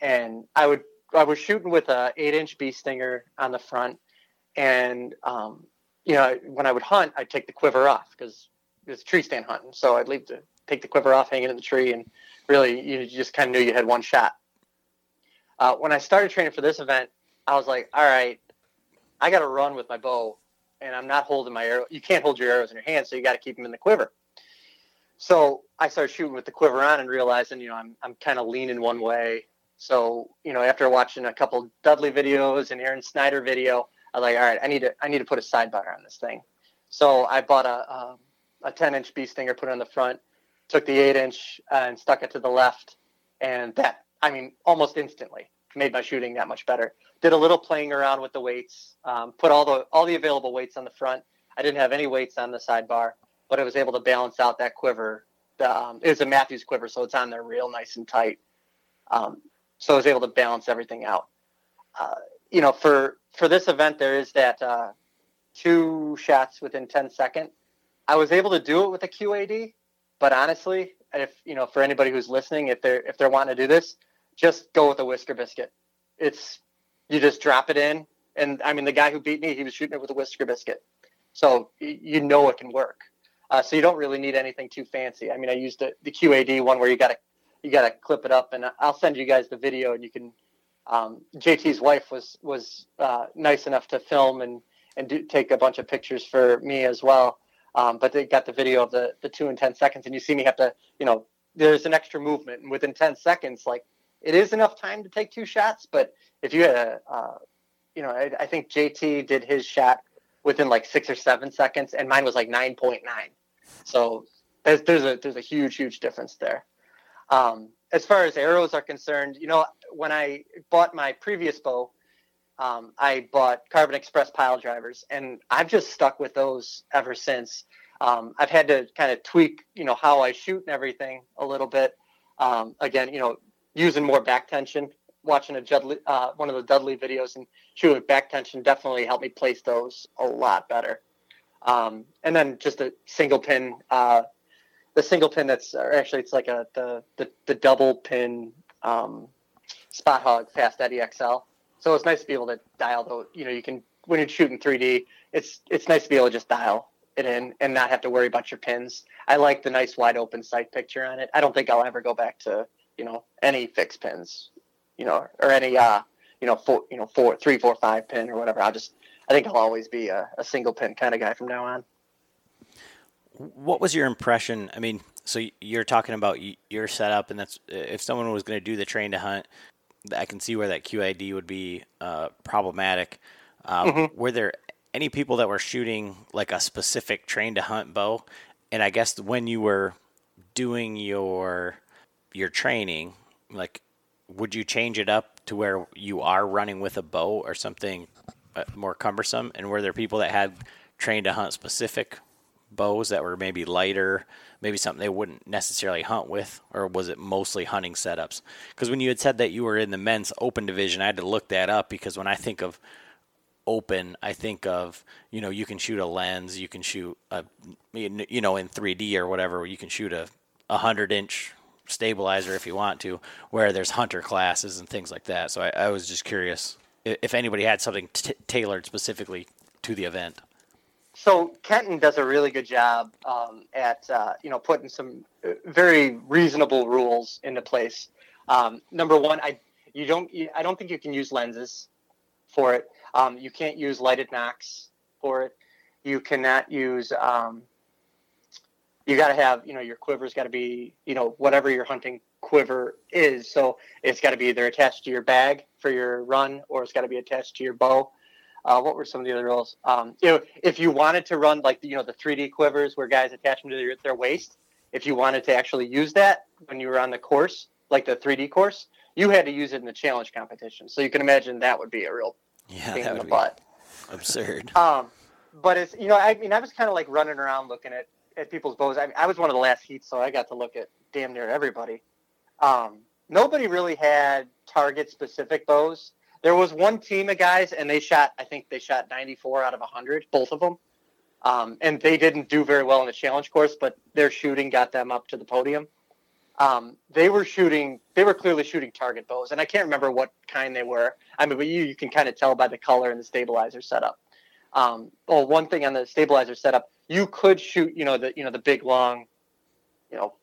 C: and I would I was shooting with a eight inch bee stinger on the front, and um, you know when I would hunt, I'd take the quiver off because it's tree stand hunting, so I'd leave to take the quiver off, hanging in the tree, and really you just kind of knew you had one shot. Uh, when I started training for this event, I was like, all right, I got to run with my bow, and I'm not holding my arrow. You can't hold your arrows in your hand, so you got to keep them in the quiver. So I started shooting with the quiver on and realizing, you know, I'm I'm kind of leaning one way. So you know, after watching a couple Dudley videos and Aron Snyder video, I was like, all right, I need to I need to put a side sidebar on this thing. So I bought a um, a 10 inch bee stinger, put it on the front, took the eight inch uh, and stuck it to the left, and that I mean, almost instantly made my shooting that much better. Did a little playing around with the weights, um, put all the all the available weights on the front. I didn't have any weights on the sidebar, but I was able to balance out that quiver. The, um, it was a Mathews quiver, so it's on there real nice and tight. Um, so I was able to balance everything out. Uh, you know, for for this event, there is that uh, two shots within 10 seconds. I was able to do it with a QAD, but honestly, if you know, for anybody who's listening, if they're if they're wanting to do this, just go with a whisker biscuit. It's you just drop it in, and I mean the guy who beat me, he was shooting it with a whisker biscuit, so you know it can work. Uh, so you don't really need anything too fancy. I mean, I used the, the QAD one where you got to you got to clip it up, and I'll send you guys the video, and you can. Um, JT's wife was was uh, nice enough to film and and do, take a bunch of pictures for me as well. Um, but they got the video of the the two and ten seconds, and you see me have to, you know, there's an extra movement, and within ten seconds, like it is enough time to take two shots. But if you had a, uh, you know, I, I, think JT did his shot within like six or seven seconds, and mine was like nine point nine. So there's there's a there's a huge huge difference there. Um, as far as arrows are concerned, you know, when I bought my previous bow, um, I bought Carbon Express pile drivers, and I've just stuck with those ever since. Um, I've had to kind of tweak, you know, how I shoot and everything a little bit. Um, again, you know, using more back tension, watching a Dudley, uh, one of the Dudley videos and shooting back tension definitely helped me place those a lot better. Um, and then just a single pin, uh, the single pin that's or actually it's like a the the, the double pin um, Spot Hogg fast Eddie XL. So it's nice to be able to dial though. You know, you can when you're shooting 3D, it's it's nice to be able to just dial it in and not have to worry about your pins. I like the nice wide open sight picture on it. I don't think I'll ever go back to you know any fixed pins, you know, or any uh you know four you know four three four five pin or whatever. I'll just I think I'll always be a, a single pin kind of guy from now on.
B: What was your impression? I mean, so you're talking about your setup, and that's if someone was going to do the train to hunt, I can see where that QAD would be uh, problematic. Um, mm-hmm. Were there any people that were shooting like a specific train to hunt bow? And I guess when you were doing your your training, like, would you change it up to where you are running with a bow or something uh, more cumbersome? And were there people that had trained to hunt specific bows that were maybe lighter, maybe something they wouldn't necessarily hunt with, or was it mostly hunting setups? Because when you had said that you were in the men's open division, I had to look that up because when I think of open, I think of you know you can shoot a lens, you can shoot a you know in 3D or whatever, you can shoot a a hundred inch stabilizer if you want to, where there's hunter classes and things like that. So I, I was just curious if anybody had something t- tailored specifically to the event
C: so Kenton does a really good job um, at uh, you know putting some uh, very reasonable rules into place. Um, number one, I you don't I don't think you can use lenses for it. Um, you can't use lighted nocks for it. You cannot use. Um, you got to have you know your quiver's got to be you know whatever your hunting quiver is. So it's got to be either attached to your bag for your run or it's got to be attached to your bow. Uh, what were some of the other rules? Um, you know, if you wanted to run like you know the 3D quivers where guys attach them to their, their waist, if you wanted to actually use that when you were on the course, like the 3D course, you had to use it in the challenge competition. So you can imagine that would be a real
B: yeah,
C: pain
B: in
C: the butt.
B: Absurd.
C: Um, but it's you know I mean I was kind of like running around looking at at people's bows. I, mean, I was one of the last heats, so I got to look at damn near everybody. Um, nobody really had target specific bows there was one team of guys, and they shot. I think they shot 94 out of 100, both of them. Um, and they didn't do very well in the challenge course, but their shooting got them up to the podium. Um, they were shooting. They were clearly shooting target bows, and I can't remember what kind they were. I mean, but you you can kind of tell by the color and the stabilizer setup. Um, well, one thing on the stabilizer setup, you could shoot, you know, the you know the big long, you know,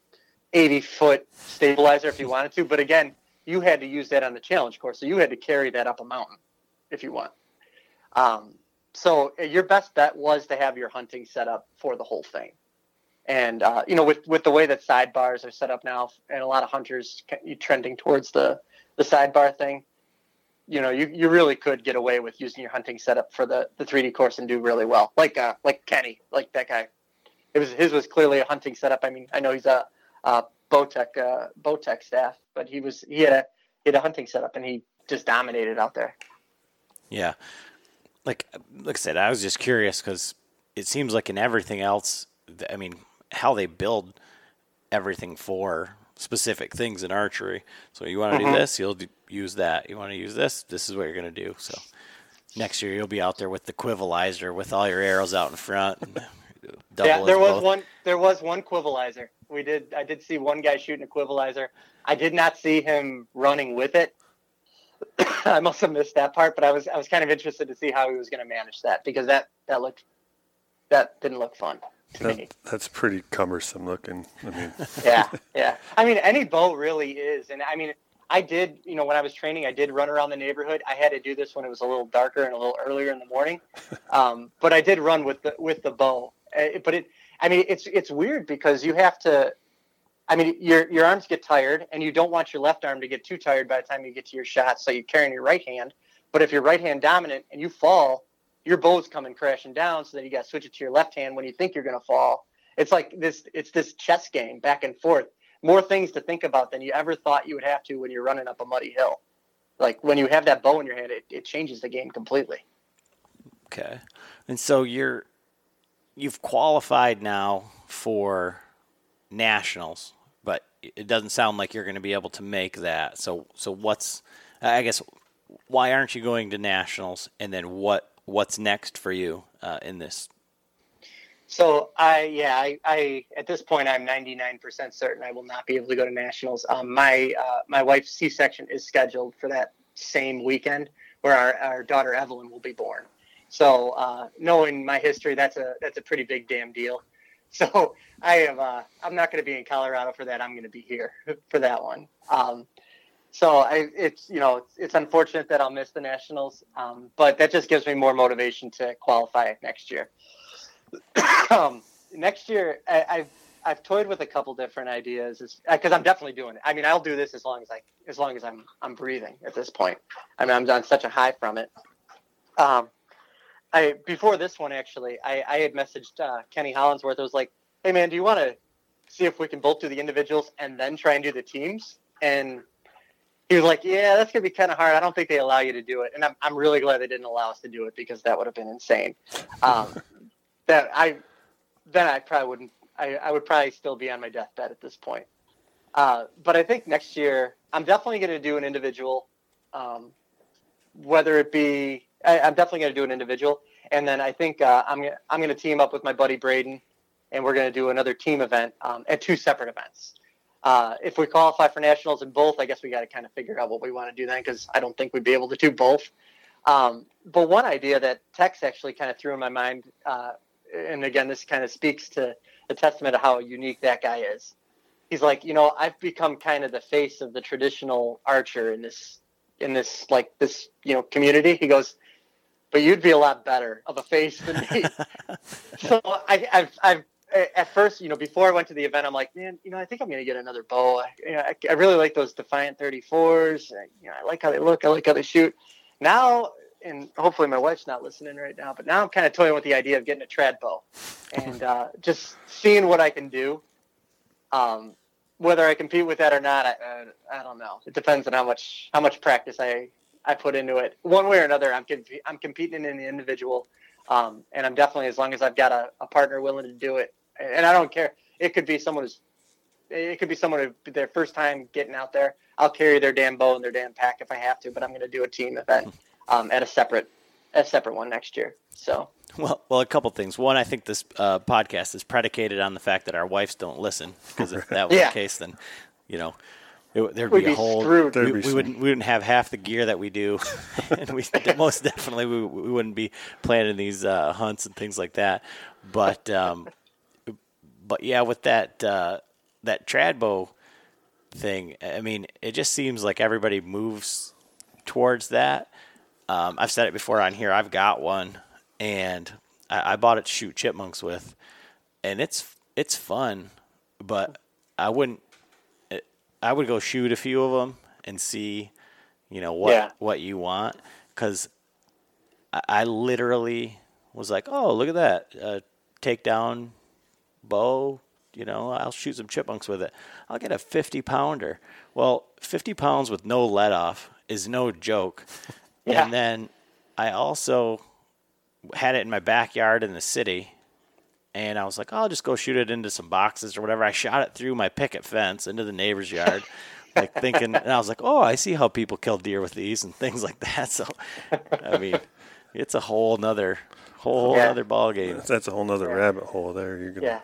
C: 80 foot stabilizer if you wanted to, but again, you had to use that on the challenge course. So you had to carry that up a mountain if you want. Um, so uh, your best bet was to have your hunting set up for the whole thing. And uh, you know, with with the way that sidebars are set up now, and a lot of hunters trending towards the the sidebar thing, you know, you, you really could get away with using your hunting setup for the the 3D course and do really well. Like uh, like Kenny, like that guy. It was his was clearly a hunting setup. I mean, I know he's a, a Bowtech uh, Bowtech staff, but he was he had a he had a hunting setup and he just dominated out there.
B: Yeah, like like I said, I was just curious because it seems like in everything else, I mean, how they build everything for specific things in archery. So you want to mm-hmm. do this, you'll do, use that. You want to use this, this is what you're going to do. So next year you'll be out there with the quivalizer with all your arrows out in front.
C: Yeah, there was both. one. There was one quivalizer we did. I did see one guy shooting equivalizer. I did not see him running with it. I must have missed that part, but I was I was kind of interested to see how he was going to manage that because that that looked that didn't look fun to
D: that,
C: me.
D: That's pretty cumbersome looking. I mean,
C: yeah, yeah. I mean, any bow really is, and I mean, I did. You know, when I was training, I did run around the neighborhood. I had to do this when it was a little darker and a little earlier in the morning, um, but I did run with the with the bow. Uh, but it I mean, it's it's weird because you have to. I mean, your your arms get tired, and you don't want your left arm to get too tired by the time you get to your shot. So you carry in your right hand. But if you're right hand dominant and you fall, your bow's coming crashing down. So then you got to switch it to your left hand when you think you're going to fall. It's like this. It's this chess game back and forth more things to think about than you ever thought you would have to when you're running up a muddy hill. Like when you have that bow in your hand, it, it changes the game completely.
B: Okay. And so you're you've qualified now for nationals, but it doesn't sound like you're going to be able to make that. So so what's I guess why aren't you going to nationals? And then what what's next for you uh, in this?
C: So I yeah I, I at this point I'm 99% certain I will not be able to go to nationals. Um, my uh, my wife's C-section is scheduled for that same weekend where our, our daughter Evelyn will be born. So uh, knowing my history, that's a that's a pretty big damn deal. So I have uh, I'm not going to be in Colorado for that. I'm going to be here for that one. Um, so I, it's you know it's, it's, unfortunate that I'll miss the nationals, um, but that just gives me more motivation to qualify next year. um, next year, I, I've I've toyed with a couple different ideas because I'm definitely doing it. I mean, I'll do this as long as I as long as I'm I'm breathing at this point. I mean, I'm on such a high from it. Um, I before this one actually, I, I had messaged uh, Kenny Hollinsworth. I was like, "Hey man, do you want to see if we can both do the individuals and then try and do the teams?" And he was like, "Yeah, that's gonna be kind of hard. I don't think they allow you to do it." And I'm I'm really glad they didn't allow us to do it because that would have been insane. Um, that I then I probably wouldn't. I, I would probably still be on my deathbed at this point. Uh, but I think next year I'm definitely going to do an individual, um, whether it be I, am definitely going to do an individual, and then I think uh, I'm I'm going to team up with my buddy Braden, and we're going to do another team event um, at two separate events. Uh, if we qualify for nationals in both, I guess we got to kind of figure out what we want to do then, because I don't think we'd be able to do both. Um, but one idea that Tex actually kind of threw in my mind, uh, and again, this kind of speaks to the testament of how unique that guy is. He's like, you know, I've become kind of the face of the traditional archer in this in this like this you know community. He goes, but you'd be a lot better of a face than me. so I, I've, I've, at first, you know, before I went to the event, I'm like, man, you know, I think I'm going to get another bow. I, you know, I, I, really like those Defiant 34s. I, you know, I like how they look. I like how they shoot. Now, and hopefully my wife's not listening right now, but now I'm kind of toying with the idea of getting a trad bow and uh, just seeing what I can do. Um, whether I compete with that or not, I, I, I don't know. It depends on how much how much practice I I put into it. One way or another, I'm comp- I'm competing in the individual, um, and I'm definitely as long as I've got a, a, partner willing to do it, and I don't care. It could be someone who's it could be someone who their first time getting out there. I'll carry their damn bow and their damn pack if I have to, but I'm going to do a team event um, at a separate a separate one next year. So.
B: Well, well, a couple things. One, I think this uh, podcast is predicated on the fact that our wives don't listen. Because if that was yeah. the case, then you know it, there'd
C: We'd
B: be a whole.
C: Screwed.
B: We, we wouldn't. We wouldn't have half the gear that we do, and we most definitely we, we wouldn't be planning these uh, hunts and things like that. But um, but yeah, with that uh, that tradbow thing, I mean, it just seems like everybody moves towards that. Um, I've said it before on here. I've got one, and I, I bought it to shoot chipmunks with, and it's it's fun, but I wouldn't I would go shoot a few of them and see, you know, what yeah. what you want, because I, I, literally was like, oh, look at that, uh, takedown bow. You know, I'll shoot some chipmunks with it. I'll get a 50 pounder. Well, 50 pounds with no let off is no joke. yeah. And then I also had it in my backyard in the city and I was like, oh, I'll just go shoot it into some boxes or whatever. I shot it through my picket fence into the neighbor's yard, like thinking, and I was like, oh, I see how people kill deer with these and things like that. So, I mean, it's a whole nother, whole yeah. other ball game.
D: That's a whole nother yeah. rabbit hole there. You're gonna.
C: Yeah.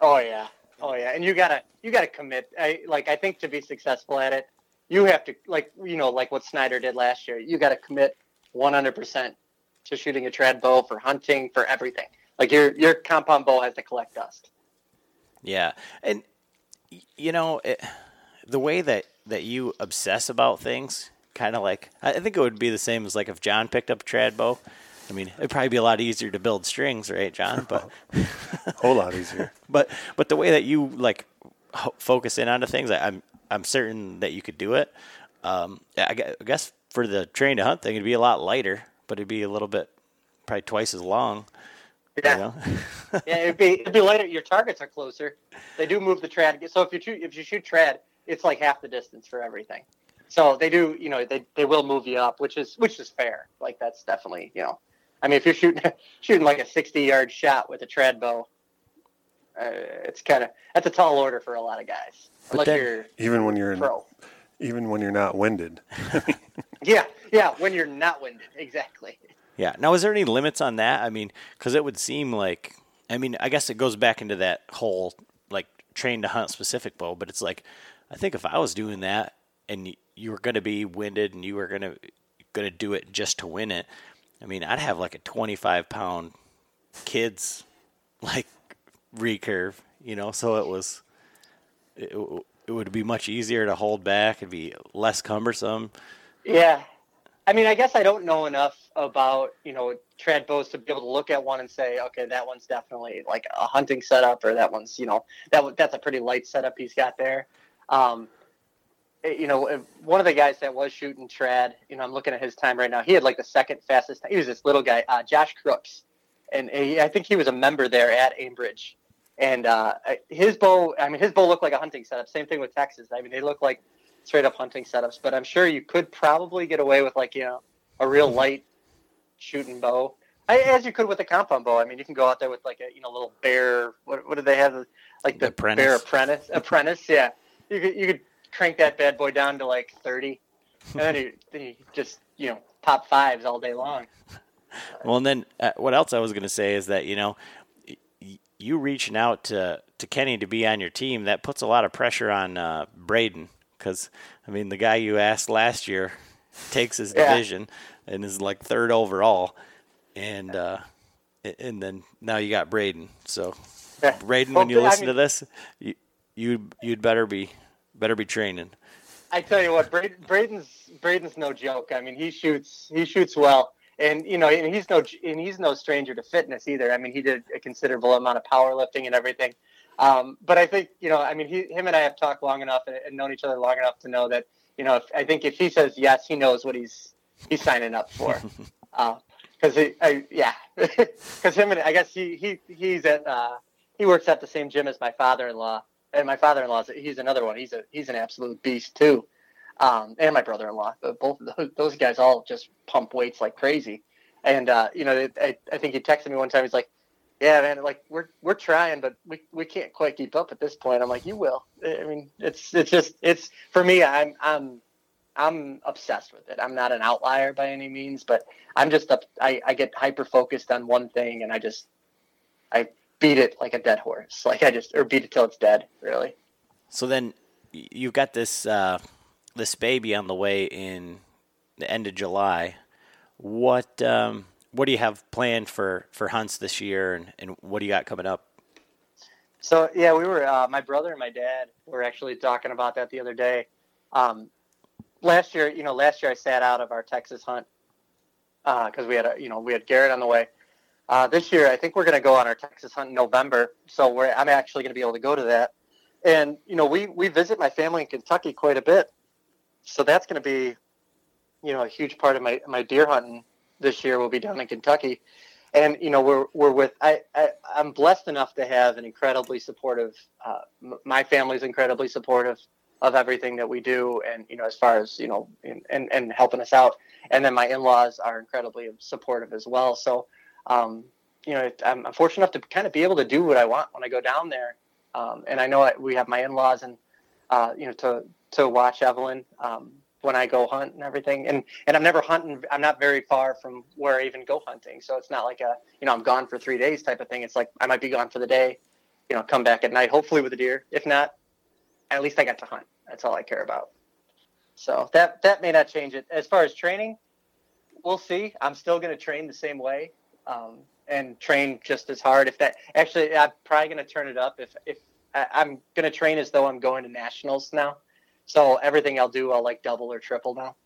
C: Oh yeah. Oh yeah. And you gotta, you gotta commit. I like. I think to be successful at it, you have to like, you know, like what Snyder did last year. You got to commit 100 percent to shooting a trad bow for hunting for everything like your your compound bow has to collect dust.
B: Yeah, and you know it, the way that that you obsess about things, kind of like I think it would be the same as like if John picked up a trad bow. I mean, it'd probably be a lot easier to build strings, right, John? But
D: a whole lot easier.
B: but but the way that you like focus in onto things, I, am I'm, I'm certain that you could do it. Um, I guess for the train to hunt thing, it'd be a lot lighter, but it'd be a little bit probably twice as long.
C: Yeah,
B: You know?
C: yeah. It'd be it'd be lighter. Your targets are closer. They do move the trad. So if you shoot if you shoot trad, it's like half the distance for everything. So they do, you know, they, they will move you up, which is which is fair. Like that's definitely, you know, I mean, if you're shooting shooting like a 60 yard shot with a trad bow, uh, it's kind of that's a tall order for a lot of guys.
B: But then-
C: you're
D: Even when you're in, even when you're not winded.
C: Yeah, yeah. When you're not winded, exactly.
B: Yeah. Now, is there any limits on that? I mean, because it would seem like, I mean, I guess it goes back into that whole like train to hunt specific bow, but it's like, I think if I was doing that and you were going to be winded and you were going to going to do it just to win it, I mean, I'd have like a 25 pound kids like recurve, you know, so it was, it, it would be much easier to hold back. It'd be less cumbersome.
C: Yeah. I mean, I guess I don't know enough about, you know, trad bows to be able to look at one and say, okay, that one's definitely like a hunting setup or that one's, you know, that that's a pretty light setup he's got there. Um, eh, you know, one of the guys that was shooting trad, you know, I'm looking at his time right now. He had like the second fastest. He was this little guy, uh, Josh Crooks. And he, I think he was a member there at Ambridge. And uh, his bow, I mean, his bow looked like a hunting setup. Same thing with Texas. I mean, they look like straight up hunting setups. But I'm sure you could probably get away with like you know a real light shooting bow, I, as you could with a compound bow. I mean, you can go out there with like a you know little bear. What, what do they have? Like the
B: Apprentice.
C: bear apprentice. Apprentice, yeah. You could you could crank that bad boy down to like thirty, and then you, then you just you know pop fives all day long.
B: Well, and then uh, what else I was going to say is that you know, you reaching out to to Kenny to be on your team that puts a lot of pressure on uh, Braden because I mean the guy you asked last year takes his
C: Yeah.
B: division and is like third overall, and uh, and then now you got Braden. So
C: Yeah.
B: Braden,
C: Well,
B: when you
C: I
B: listen to this, you you you'd better be better be training.
C: I tell you what, Braden, Braden's Braden's no joke. I mean, he shoots he shoots well, and you know, and he's no and he's no stranger to fitness either. I mean, he did a considerable amount of powerlifting and everything. Um, but I think you know, I mean, he, him and I have talked long enough and, and known each other long enough to know that you know, if, I think if he says yes, he knows what he's he's signing up for. Because he, I, yeah, because him and I guess he he he's at uh, he works at the same gym as my father-in-law, and my father-in-law he's another one. He's a he's an absolute beast too, um, and my brother-in-law. But Both those, those guys all just pump weights like crazy, and uh, you know I, I think he texted me one time. He's like, "Yeah, man, like we're we're trying, but we, we can't quite keep up at this point." I'm like, "You will." I mean, it's it's just it's for me. I'm I'm I'm obsessed with it. I'm not an outlier by any means, but I'm just up. I, I get hyper focused on one thing, and I just I beat it like a dead horse. Like I just or beat it till it's dead. Really.
B: So then you've got this uh, this baby on the way in the end of July. What um, what do you have planned for, for hunts this year, and, and what do you got coming up?
C: So yeah, we were uh, my brother and my dad were actually talking about that the other day. Um, last year, you know, last year I sat out of our Texas hunt because we had a you know we had Garrett on the way. Uh, this year, I think we're going to go on our Texas hunt in November. So I'm actually going to be able to go to that. And you know, we we visit my family in Kentucky quite a bit, so that's going to be, you know, a huge part of my my deer hunting this year will be down in Kentucky. And you know we're we're with I, I I'm blessed enough to have an incredibly supportive uh, m- my family's incredibly supportive of everything that we do and you know as far as you know and and, helping us out. And then my in-laws are incredibly supportive as well. So um, you know I'm, I'm fortunate enough to kind of be able to do what I want when I go down there. Um, and I know I, we have my in-laws and uh, you know to to watch Evelyn. Um, when I go hunt and everything. And and I'm never hunting. I'm not very far from where I even go hunting, so it's not like a you know I'm gone for three days type of thing. It's like I might be gone for the day, you know, come back at night, hopefully with a deer. If not, at least I got to hunt. That's all I care about. So that that may not change it. As far as training, we'll see. I'm still going to train the same way. Um, and train just as hard. If that actually, I'm probably going to turn it up. If if I, I'm going to train as though I'm going to nationals now, so everything I'll do, I'll like double or triple now.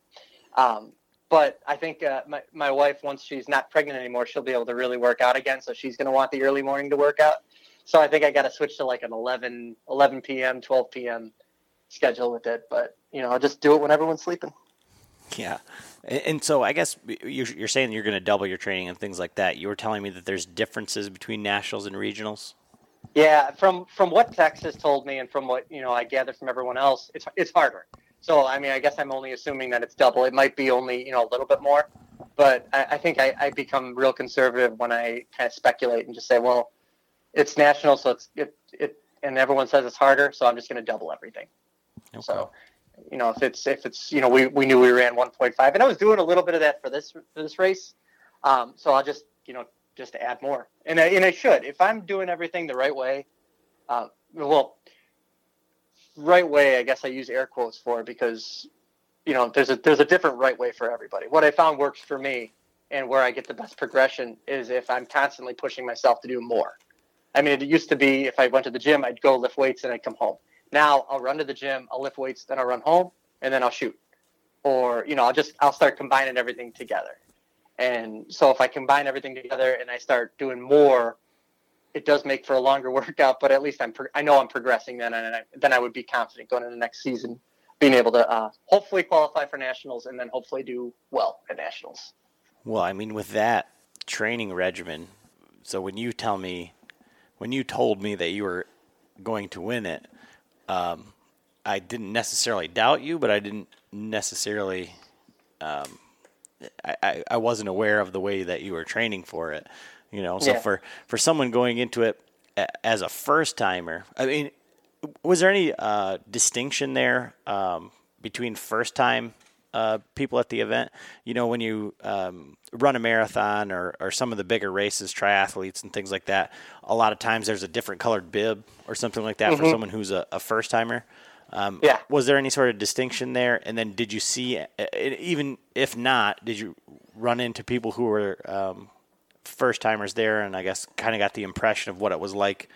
C: Um, but I think uh, my my wife, once she's not pregnant anymore, she'll be able to really work out again. So she's going to want the early morning to work out. So I think I got to switch to like an 11, 11 p.m., 12 p.m. schedule with it. But you know, I'll just do it when everyone's sleeping.
B: Yeah. And, so I guess you're saying you're going to double your training and things like that. You were telling me that there's differences between nationals and regionals.
C: Yeah, from from what Texas told me and from what you know I gather from everyone else, it's it's harder. So I mean, I guess I'm only assuming that it's double. It might be only you know a little bit more, but I, I think I, I become real conservative when I kind of speculate and just say, well, it's national, so it's it it, and everyone says it's harder, so I'm just going to double everything. Okay. So, you know, if it's if it's you know we, we knew we ran 1.5, and I was doing a little bit of that for this for this race, um, so I'll just you know just to add more. And I, and I should. If I'm doing everything the right way, uh, well, right way, I guess I use air quotes for because, you know, there's a there's a different right way for everybody. What I found works for me and where I get the best progression is if I'm constantly pushing myself to do more. I mean, it used to be if I went to the gym, I'd go lift weights and I'd come home. Now I'll run to the gym, I'll lift weights, then I'll run home, and then I'll shoot. Or, you know, I'll just I'll start combining everything together. And so if I combine everything together and I start doing more, it does make for a longer workout. But at least I'm pro- I know I'm progressing then, and I, then I would be confident going into the next season, being able to uh, hopefully qualify for nationals and then hopefully do well at nationals.
B: Well, I mean, with that training regimen, so when you tell me, when you told me that you were going to win it, um, I didn't necessarily doubt you, but I didn't necessarily um, I, I wasn't aware of the way that you were training for it. You know, so yeah. for for someone going into it as a first timer, I mean, was there any uh, distinction there um, between first time uh, people at the event? You know, when you um, run a marathon or, or some of the bigger races, triathletes and things like that, a lot of times there's a different colored bib or something like that mm-hmm. for someone who's a, a first timer. Um, yeah. Was there any sort of distinction there? And then did you see, even if not, did you run into people who were um, first timers there and I guess kind of got the impression of what it was like?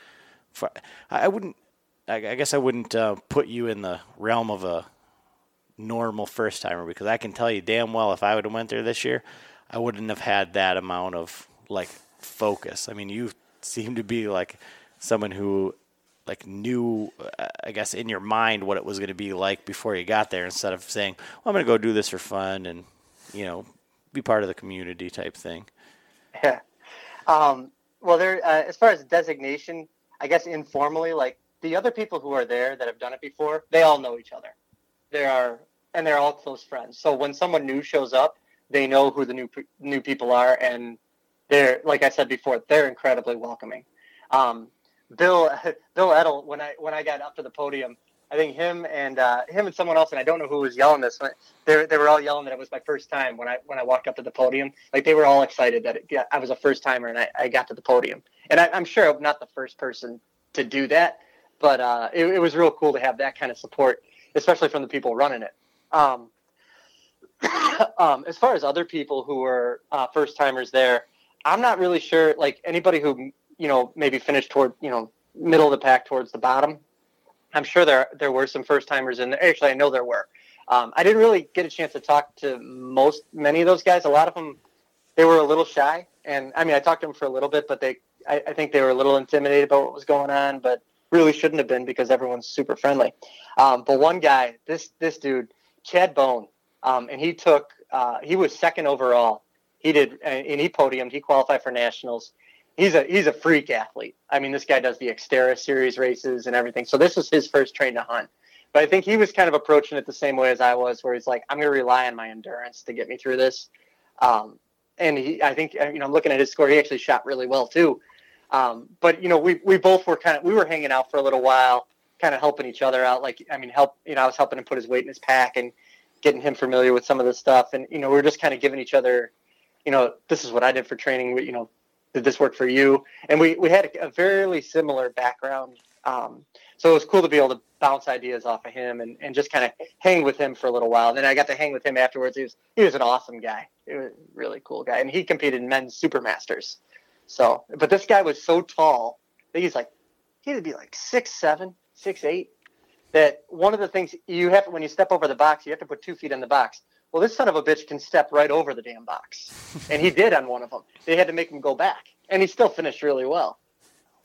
B: For, I wouldn't, I guess I wouldn't uh, put you in the realm of a normal first timer because I can tell you damn well if I would have went there this year, I wouldn't have had that amount of like focus. I mean, you seem to be like someone who like knew, uh, I guess, in your mind what it was going to be like before you got there, instead of saying, "Well, I'm going to go do this for fun and you know, be part of the community type thing."
C: Yeah. Um, well, there. Uh, as far as designation, I guess informally, like the other people who are there that have done it before, they all know each other. They are, and they're all close friends. So when someone new shows up, they know who the new new people are, and they're like I said before, they're incredibly welcoming. Um, Bill Bill Edel when I when I got up to the podium. I think him and uh, him and someone else, and I don't know who was yelling this. But they they were all yelling that it was my first time when I when I walked up to the podium. Like they were all excited that it, yeah, I was a first timer and I, I got to the podium. And I, am sure I'm not the first person to do that, but uh, it, it, was real cool to have that kind of support, especially from the people running it. Um, um, as far as other people who were uh, first timers there, I'm not really sure. Like anybody who you know, maybe finished toward, you know, middle of the pack towards the bottom. I'm sure there there were some first timers in there. Actually, I know there were. Um, I didn't really get a chance to talk to most many of those guys. A lot of them, they were a little shy, and I mean, I talked to them for a little bit, but they, I, I think they were a little intimidated about what was going on, but really shouldn't have been because everyone's super friendly. Um, but one guy, this this dude, Chad Bone, um, and he took, uh, he was second overall. He did, and he podiumed. He qualified for nationals he's a he's a freak athlete. I mean, this guy does the Xterra series races and everything. So this was his first train to hunt. But I think he was kind of approaching it the same way as I was, where he's like, I'm going to rely on my endurance to get me through this. Um, and he, I think, you know, I'm looking at his score, he actually shot really well too. Um, but you know, we we both were kind of we were hanging out for a little while, kind of helping each other out. Like, I mean, help. You know, I was helping him put his weight in his pack and getting him familiar with some of the stuff. And you know, we were just kind of giving each other, you know, this is what I did for training. You know, did this work for you? And we, we had a, a fairly similar background. Um, so it was cool to be able to bounce ideas off of him and, and just kind of hang with him for a little while. And then I got to hang with him afterwards. He was, he was an awesome guy. He was a really cool guy. And he competed in men's supermasters. So, but this guy was so tall that he's like, he'd be like six, seven, six, eight. That one of the things you have to when you step over the box, you have to put two feet in the box well, this son of a bitch can step right over the damn box. and he did on one of them. They had to make him go back. And he still finished really well.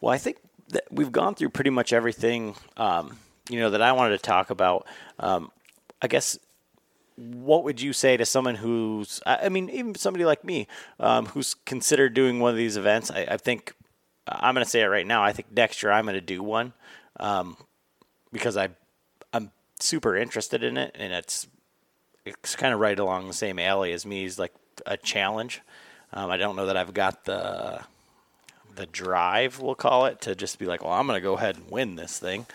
B: Well, I think that we've gone through pretty much everything, um, you know, that I wanted to talk about. Um, I guess what would you say to someone who's, I mean, even somebody like me, um, who's considered doing one of these events? I, I think I'm going to say it right now. I think next year I'm going to do one um, because I, I'm super interested in it, and it's it's kind of right along the same alley as me. Is like a challenge. Um, I don't know that I've got the the drive, we'll call it, to just be like, well, I'm going to go ahead and win this thing.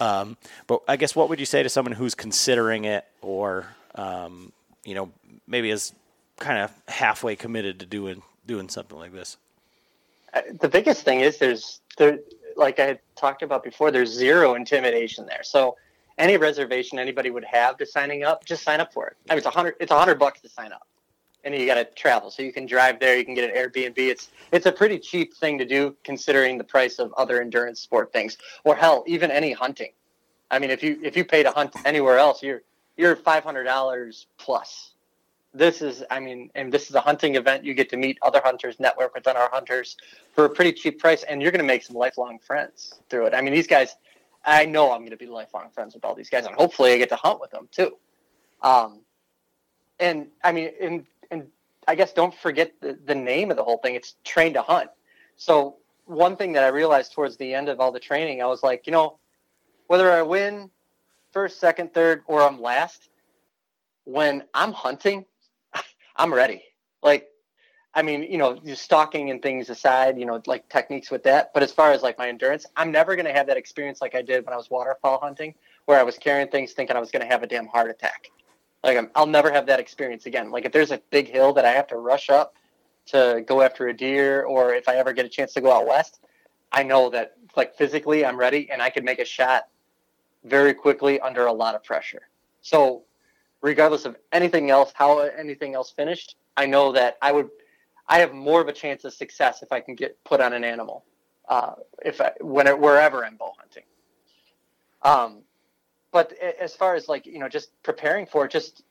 B: Um, but I guess what would you say to someone who's considering it or um, you know, maybe is kind of halfway committed to doing doing something like this?
C: Uh, the biggest thing is there's there, like I talked about before, there's zero intimidation there. So any reservation anybody would have to signing up, just sign up for it. I mean, it's a hundred, it's a hundred bucks to sign up, and you got to travel, so you can drive there, you can get an Airbnb. It's it's a pretty cheap thing to do considering the price of other endurance sport things, or hell, even any hunting. I mean, if you if you pay to hunt anywhere else, you're you're five hundred dollars plus. This is, I mean, and this is a hunting event. You get to meet other hunters, network with other hunters for a pretty cheap price, and you're going to make some lifelong friends through it. I mean, these guys, I know I'm going to be lifelong friends with all these guys, and hopefully I get to hunt with them too. Um, and I mean, and and I guess don't forget the, the name of the whole thing. It's train to hunt. So one thing that I realized towards the end of all the training, I was like, you know, whether I win first, second, third, or I'm last, when I'm hunting, I'm ready. Like, I mean, you know, just stalking and things aside, you know, like techniques with that. But as far as like my endurance, I'm never going to have that experience like I did when I was waterfowl hunting, where I was carrying things thinking I was going to have a damn heart attack. Like, i will never have that experience again. Like, if there's a big hill that I have to rush up to go after a deer, or if I ever get a chance to go out west, I know that like physically I'm ready and I could make a shot very quickly under a lot of pressure. So, regardless of anything else, how anything else finished, I know that I would, I have more of a chance of success if I can get put on an animal, uh, if I, when wherever I'm bow hunting. Um, but as far as like you know, just preparing for it, just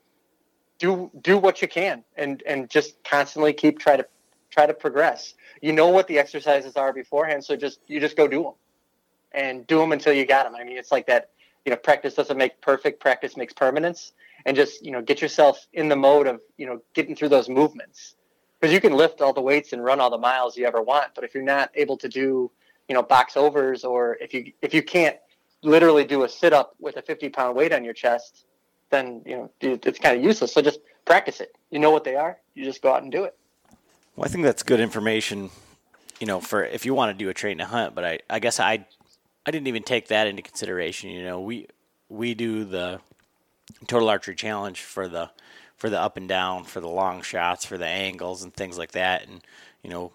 C: do do what you can, and and just constantly keep try to try to progress. You know what the exercises are beforehand, so just you just go do them, and do them until you got them. I mean, it's like that you know practice doesn't make perfect practice makes permanence and just you know get yourself in the mode of you know getting through those movements because you can lift all the weights and run all the miles you ever want but if you're not able to do you know box overs or if you if you can't literally do a sit up with a 50 pound weight on your chest then you know it's kind of useless. So just practice it. You know what they are. You just go out and do it.
B: Well i think that's good information you know for if you want to do a train to hunt but i i guess i I didn't even take that into consideration. You know, we we do the total archery challenge for the for the up and down, for the long shots, for the angles and things like that, and you know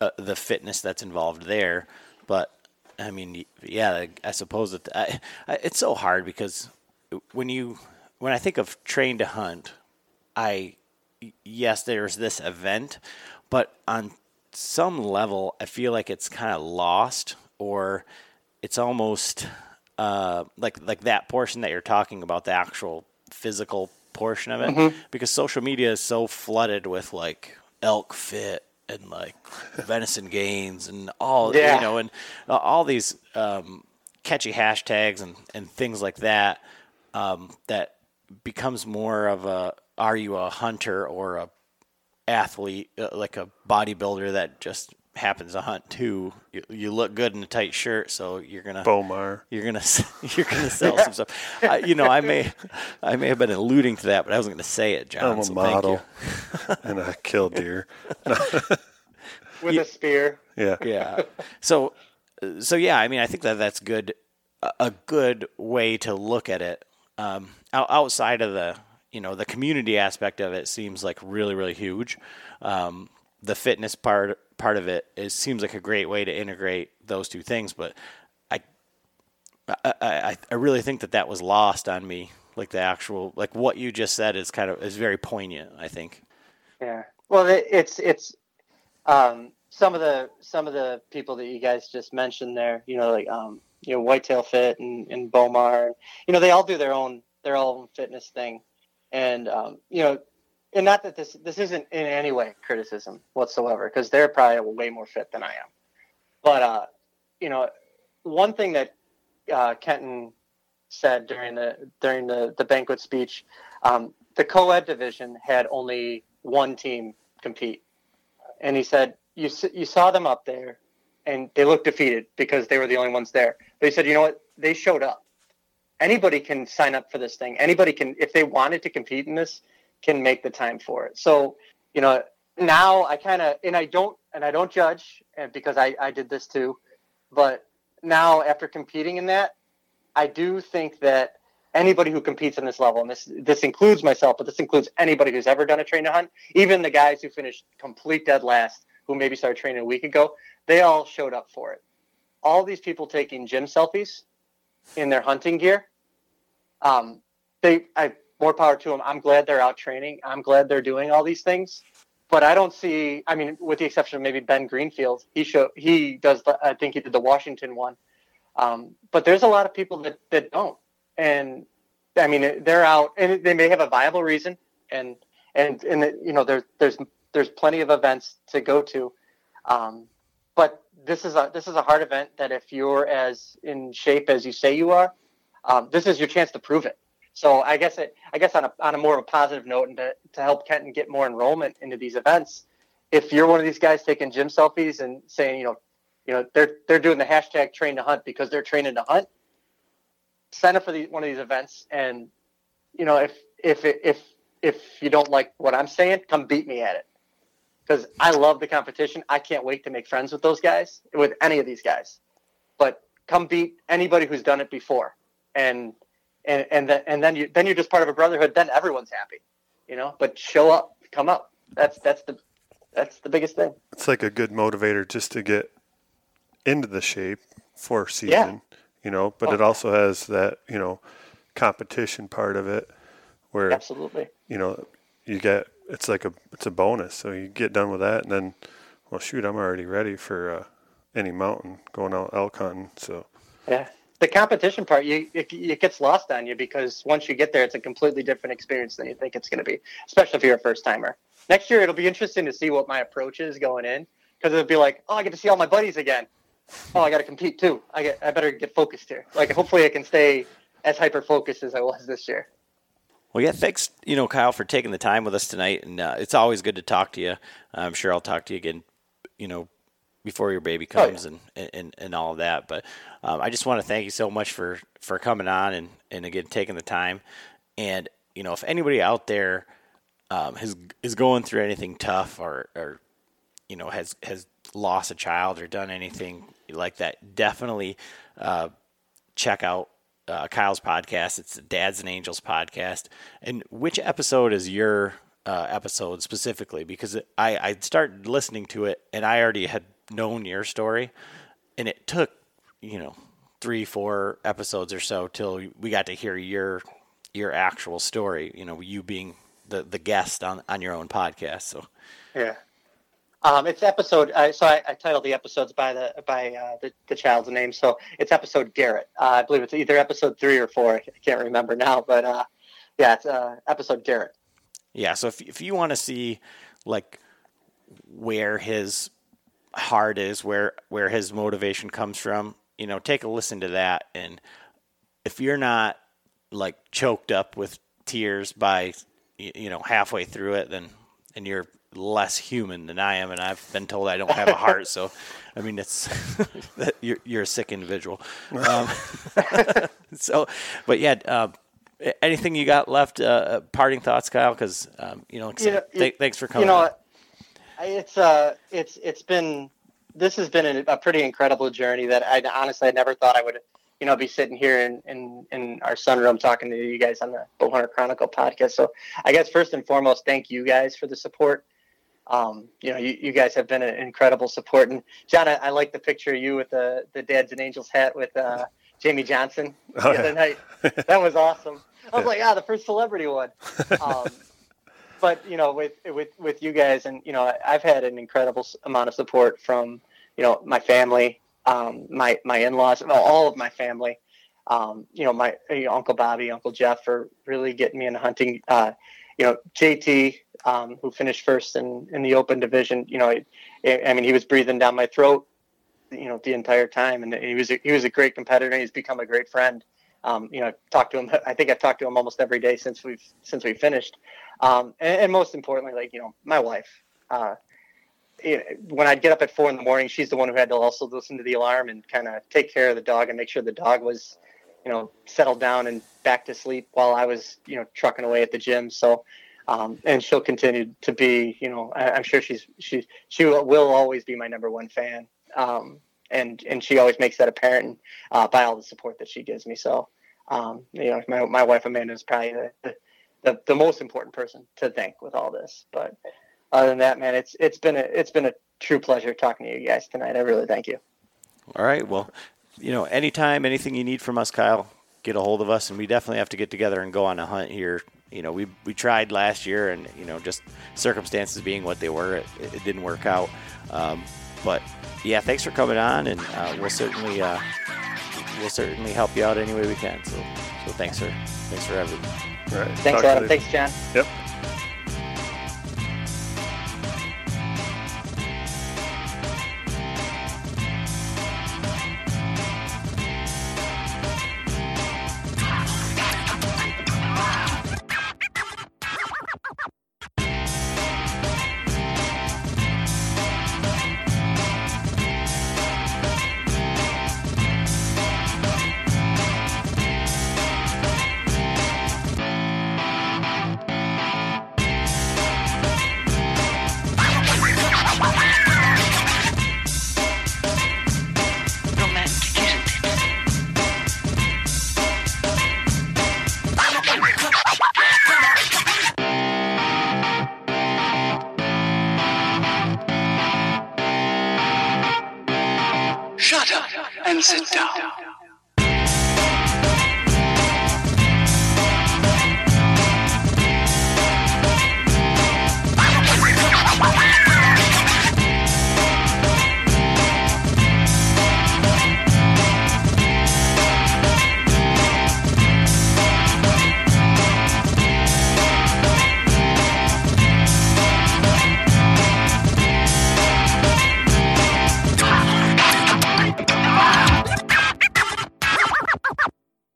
B: uh, the fitness that's involved there. But I mean, yeah, I suppose it, I, I, it's so hard because when you when I think of train to hunt, I yes, there's this event, but on some level, I feel like it's kind of lost or it's almost uh, like like that portion that you're talking about, the actual physical portion of it, mm-hmm. because social media is so flooded with like elk fit and like venison gains and all yeah. you know and all these um, catchy hashtags and, and things like that um, that becomes more of a are you a hunter or a athlete uh, like a bodybuilder that just happens to hunt too. You, you, look good in a tight shirt, so you're gonna
D: Bowmar.
B: You're gonna you're gonna sell some stuff. I, you know, I may I may have been alluding to that, but I wasn't going to say it, John.
D: I'm a
B: so
D: model, and I kill deer
C: with a spear.
D: Yeah,
B: yeah. So, so yeah. I mean, I think that that's good. A good way to look at it. Um, outside of the you know the community aspect of it seems like really really huge. Um, the fitness part part of it it seems like a great way to integrate those two things but I, I i i really think that that was lost on me like the actual like what you just said is kind of is very poignant i think.
C: Yeah. Well it's it's um some of the some of the people that you guys just mentioned there you know like um you know whitetail fit and, and bowmar you know they all do their own their own fitness thing. And um, you know and not that this this isn't in any way criticism whatsoever because they're probably way more fit than I am. But uh, you know, one thing that uh, Kenton said during the during the, the banquet speech, um, the co-ed division had only one team compete, and he said you you saw them up there, and they looked defeated because they were the only ones there. But he said, you know what? They showed up. Anybody can sign up for this thing. Anybody can, if they wanted to compete in this, can make the time for it. So, you know, now I kind of, and I don't, and I don't judge, and because I I did this too, but now after competing in that, I do think that anybody who competes in this level, and this this includes myself, but this includes anybody who's ever done a train to hunt, even the guys who finished complete dead last, who maybe started training a week ago, they all showed up for it. All these people taking gym selfies in their hunting gear. Um, they, I more power to them. I'm glad they're out training. I'm glad they're doing all these things. But I don't see. I mean, with the exception of maybe Ben Greenfield, he show he does. The, I think he did the Washington one. Um, but there's a lot of people that that don't, and I mean, they're out, and they may have a viable reason, and and and you know, there's there's there's plenty of events to go to, um, but this is a this is a hard event that if you're as in shape as you say you are, um, this is your chance to prove it. So I guess it, I guess on a on a more of a positive note, and to, to help Kenton get more enrollment into these events, if you're one of these guys taking gym selfies and saying, you know, you know, they're they're doing the hashtag train to hunt because they're training to hunt, sign up for the, one of these events, and you know, if if if if you don't like what I'm saying, come beat me at it because I love the competition. I can't wait to make friends with those guys, with any of these guys. But come beat anybody who's done it before, and and and then and then you then you're just part of a brotherhood. Then everyone's happy, you know. But show up, come up. That's that's the that's the biggest thing.
D: It's like a good motivator just to get into the shape for season,
C: Yeah.
D: you know. But
C: Oh.
D: it also has that you know competition part of it, where
C: Absolutely.
D: you know you get it's like a it's a bonus. So you get done with that, and then well, shoot, I'm already ready for uh, any mountain going out elk hunting. So
C: Yeah. The competition part, you it, it gets lost on you because once you get there, it's a completely different experience than you think it's going to be, especially if you're a first timer. Next year, it'll be interesting to see what my approach is going in because it'll be like, oh, I get to see all my buddies again. Oh, I got to compete too. I get, I better get focused here. Like, hopefully, I can stay as hyper focused as I was this year.
B: Well, yeah, thanks, you know, Kyle, for taking the time with us tonight, and uh, it's always good to talk to you. I'm sure I'll talk to you again, you know, before your baby
C: Oh, yeah.
B: comes and, and and all of that. But um, I just want to thank you so much for for coming on and and again taking the time. And you know, if anybody out there um, has is going through anything tough or or you know has has lost a child or done anything like that, definitely uh, check out uh, Kyle's podcast. It's the Dads and Angels podcast. And which episode is your uh, episode specifically? Because I I started listening to it and I already had known your story, and it took you know three four episodes or so till we got to hear your your actual story. You know, you being the the guest on on your own podcast. So.
C: Yeah. Um, it's episode. Uh, so I, I titled the episodes by the by uh, the, the child's name. So it's episode Garrett. Uh, I believe it's either episode three or four. I can't remember now, but uh, yeah, it's uh, episode Garrett.
B: Yeah, so if if you want to see like where his heart is, where where his motivation comes from, you know, take a listen to that and if you're not like choked up with tears by you know halfway through it then and you're less human than I am and I've been told I don't have a heart so I mean it's that you're you're a sick individual. Um, so but yeah, uh, anything you got left uh, parting thoughts Kyle cuz um, you know,
C: You know,
B: th- thanks for coming.
C: You know,
B: on.
C: what? I- it's uh, it's it's been this has been a, a pretty incredible journey that I honestly I never thought I would you know be sitting here in in, in our sunroom talking to you guys on the Bowhunter Chronicle podcast. So I guess first and foremost, thank you guys for the support. Um, you know, you, you guys have been an incredible support. And John, I, I like the picture of you with the the Dads and Angels hat with uh, Jamie Johnson the
D: Oh,
C: other
D: yeah.
C: night. That was awesome. I was like, ah, the first celebrity one. Um, but you know, with with with you guys, and you know, I've had an incredible amount of support from you know my family, um, my my in laws, all of my family. Um, you know, my you know, Uncle Bobby, Uncle Jeff, for really getting me into hunting. Uh, you know, JT, um, who finished first in, in the open division. You know, I, I mean, he was breathing down my throat, you know, the entire time, and he was a, he was a great competitor. He's become a great friend, um, you know, talked to him. I think I've talked to him almost every day since we've since we finished. Um, and, and, most importantly, like you know, my wife. Uh, when I'd get up at four in the morning, she's the one who had to also listen to the alarm and kind of take care of the dog and make sure the dog was, you know, settled down and back to sleep while I was, you know, trucking away at the gym. So, um, and she'll continue to be, you know, I, am sure she's she she will, will, always be my number one fan. Um, and and she always makes that apparent uh, by all the support that she gives me. So, um, you know, my my wife Amanda is probably the, the the most important person to thank with all this. But other than that, man, it's it's been a it's been a true pleasure talking to you guys tonight. I really thank you.
B: All right. Well, you know, anytime, anything you need from us, Kyle, get a hold of us, and we definitely have to get together and go on a hunt here. You know, we we tried last year, and you know, just circumstances being what they were, it, it didn't work out. Um, but yeah, thanks for coming on, and uh, we'll certainly uh, we'll certainly help you out any way we can. So, so thanks for thanks for everything.
D: All right.
C: Thanks, Adam. Thanks, John.
D: Yep.